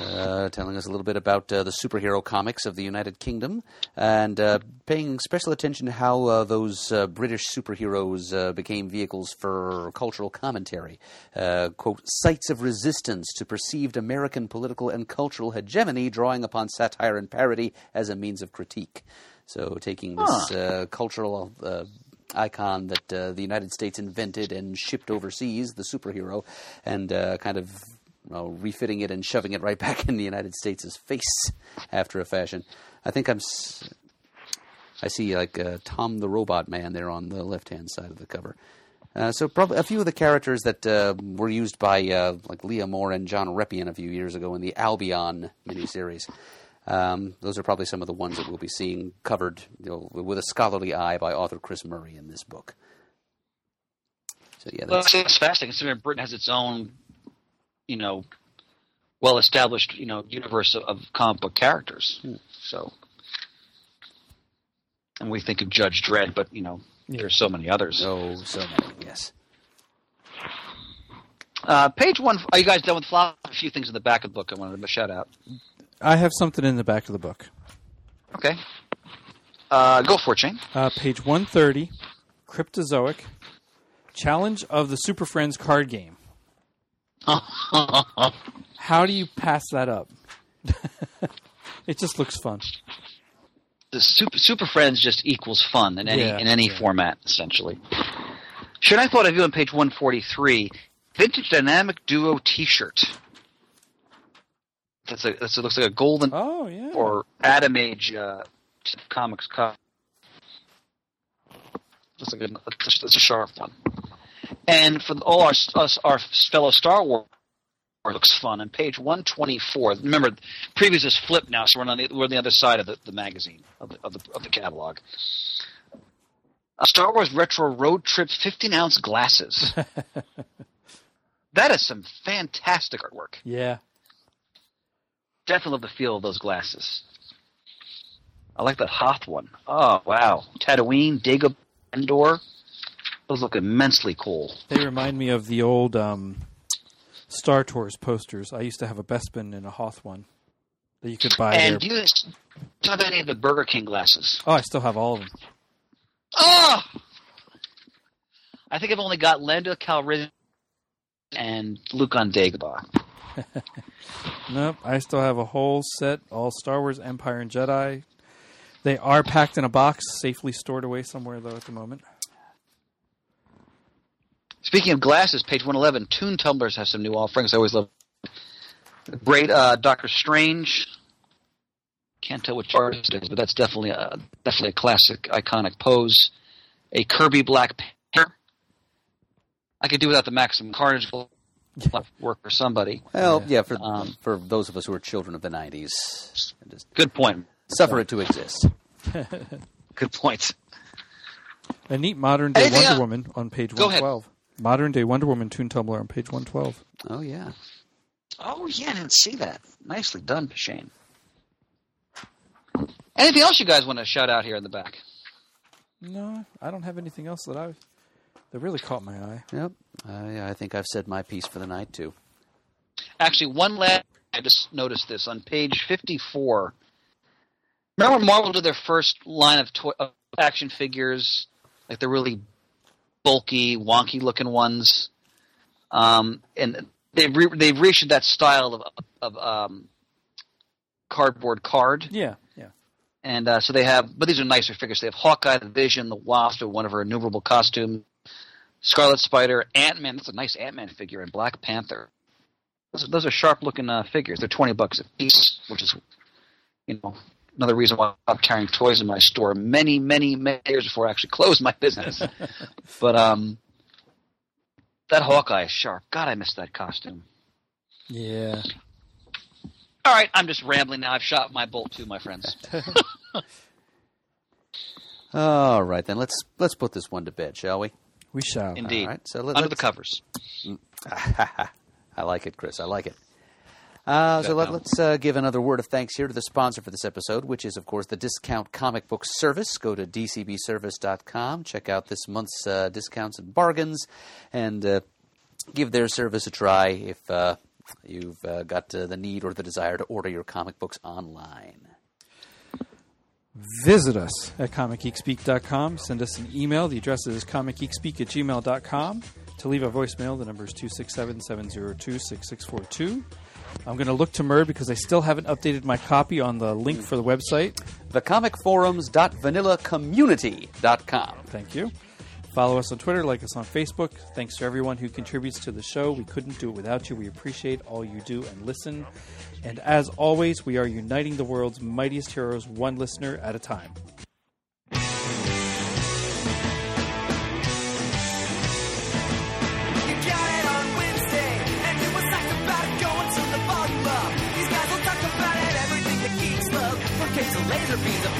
Uh, telling us a little bit about uh, the superhero comics of the United Kingdom and uh, paying special attention to how uh, those uh, British superheroes uh, became vehicles for cultural commentary. Uh, quote, sites of resistance to perceived American political and cultural hegemony, drawing upon satire and parody as a means of critique. So, taking this uh, cultural uh, icon that uh, the United States invented and shipped overseas, the superhero, and uh, kind of well, refitting it and shoving it right back in the United States' face after a fashion. I think I'm. S- I see like uh, Tom the Robot Man there on the left-hand side of the cover. Uh, so probably a few of the characters that uh, were used by uh, like Leah Moore and John Reppion a few years ago in the Albion miniseries. Um, those are probably some of the ones that we'll be seeing covered you know, with a scholarly eye by author Chris Murray in this book. So yeah, Well, that's, it's fascinating considering Britain has its own, you know, well-established, you know, universe of, of comic book characters. So, and we think of Judge Dredd, but you know, there's so many others. oh so many. Yes. Uh, page one. Are you guys done with flop? A few things in the back of the book I wanted to shout out. I have something in the back of the book. Okay. Uh, go for it, Shane. Uh, page 130, Cryptozoic, Challenge of the Super Friends card game. How do you pass that up? it just looks fun. the Super, Super Friends just equals fun in any Yeah, in any yeah. format, essentially. Should I thought of you on page one forty three, vintage dynamic duo T-shirt. That's a that's a, looks like a golden Oh, yeah. or Atom Age uh, comics cover. Like a, that's a sharp one. And for all our us our fellow Star Wars looks fun. On page one twenty four, remember Previews is flipped now, so we're on the we're on the other side of the, the magazine of the, of the of the catalog. A Star Wars retro road trip fifteen ounce glasses. that is some fantastic artwork. Yeah. Definitely love the feel of those glasses. I like that Hoth one. Oh wow, Tatooine, Dagobah, Endor. Those look immensely cool. They remind me of the old um, Star Tours posters. I used to have a Bespin and a Hoth one that you could buy and there. do you s- do you have any of the Burger King glasses? Oh, I still have all of them. Oh! I think I've only got Lando Calrissian and Luke on Dagobah. Nope, I still have a whole set, all Star Wars, Empire, and Jedi. They are packed in a box, safely stored away somewhere, though, at the moment. Speaking of glasses, page 111, Toon Tumblers has some new offerings. I always love Great uh, Doctor Strange. Can't tell which artist it is, but that's definitely a, definitely a classic, iconic pose. A Kirby Black Panther. I could do without the Maximum Carnage work for somebody. Well, yeah, for Um, for those of us who are children of the '90s, just Good point. suffer it to exist. Good point. A neat modern day Anything Wonder else? Woman on page Go ahead. 112. Modern day Wonder Woman Toon Tumbler on page 112. Oh yeah. Oh yeah, I didn't see that. Nicely done, Shane. Anything else you guys want to shout out here in the back? No, I don't have anything else that I that really caught my eye. Yep. I, I think I've said my piece for the night too. Actually, one last. I just noticed this on page fifty-four. Remember when Marvel did their first line of, toy, of action figures, like the really bulky, wonky-looking ones, um, and they've re- they've reissued that style of of um, cardboard card. Yeah, yeah. And uh, so they have, but these are nicer figures. They have Hawkeye, the Vision, the Wasp, or one of her innumerable costumes, Scarlet Spider, Ant Man. That's a nice Ant Man figure, and Black Panther. those, those are sharp looking uh, figures. They're twenty bucks a piece, which is you know another reason why I stopped carrying toys in my store many, many, many years before I actually closed my business. but um, that Hawkeye is sharp. God, I missed that costume. Yeah. All right, I'm just rambling now. I've shot my bolt too, my friends. All right, then let's let's put this one to bed, shall we? We shall. Indeed. All right, so let, Under the let's- covers. I like it, Chris. I like it. Uh, so let, us uh, give another word of thanks here to the sponsor for this episode, which is, of course, the Discount Comic Book Service. Go to dcbservice.com, check out this month's uh, discounts and bargains, and uh, give their service a try if uh, you've uh, got uh, the need or the desire to order your comic books online. Visit us at comicgeekspeak.com. Send us an email. The address is comicgeekspeak at gmail.com. To leave a voicemail, the number is 267 702 6642. I'm going to look to Murd because I still haven't updated my copy on the link for the website. Thecomicforums.vanillacommunity.com. Thank you. Follow us on Twitter, like us on Facebook. Thanks to everyone who contributes to the show. We couldn't do it without you. We appreciate all you do and listen. And as always, we are uniting the world's mightiest heroes one listener at a time. Cakes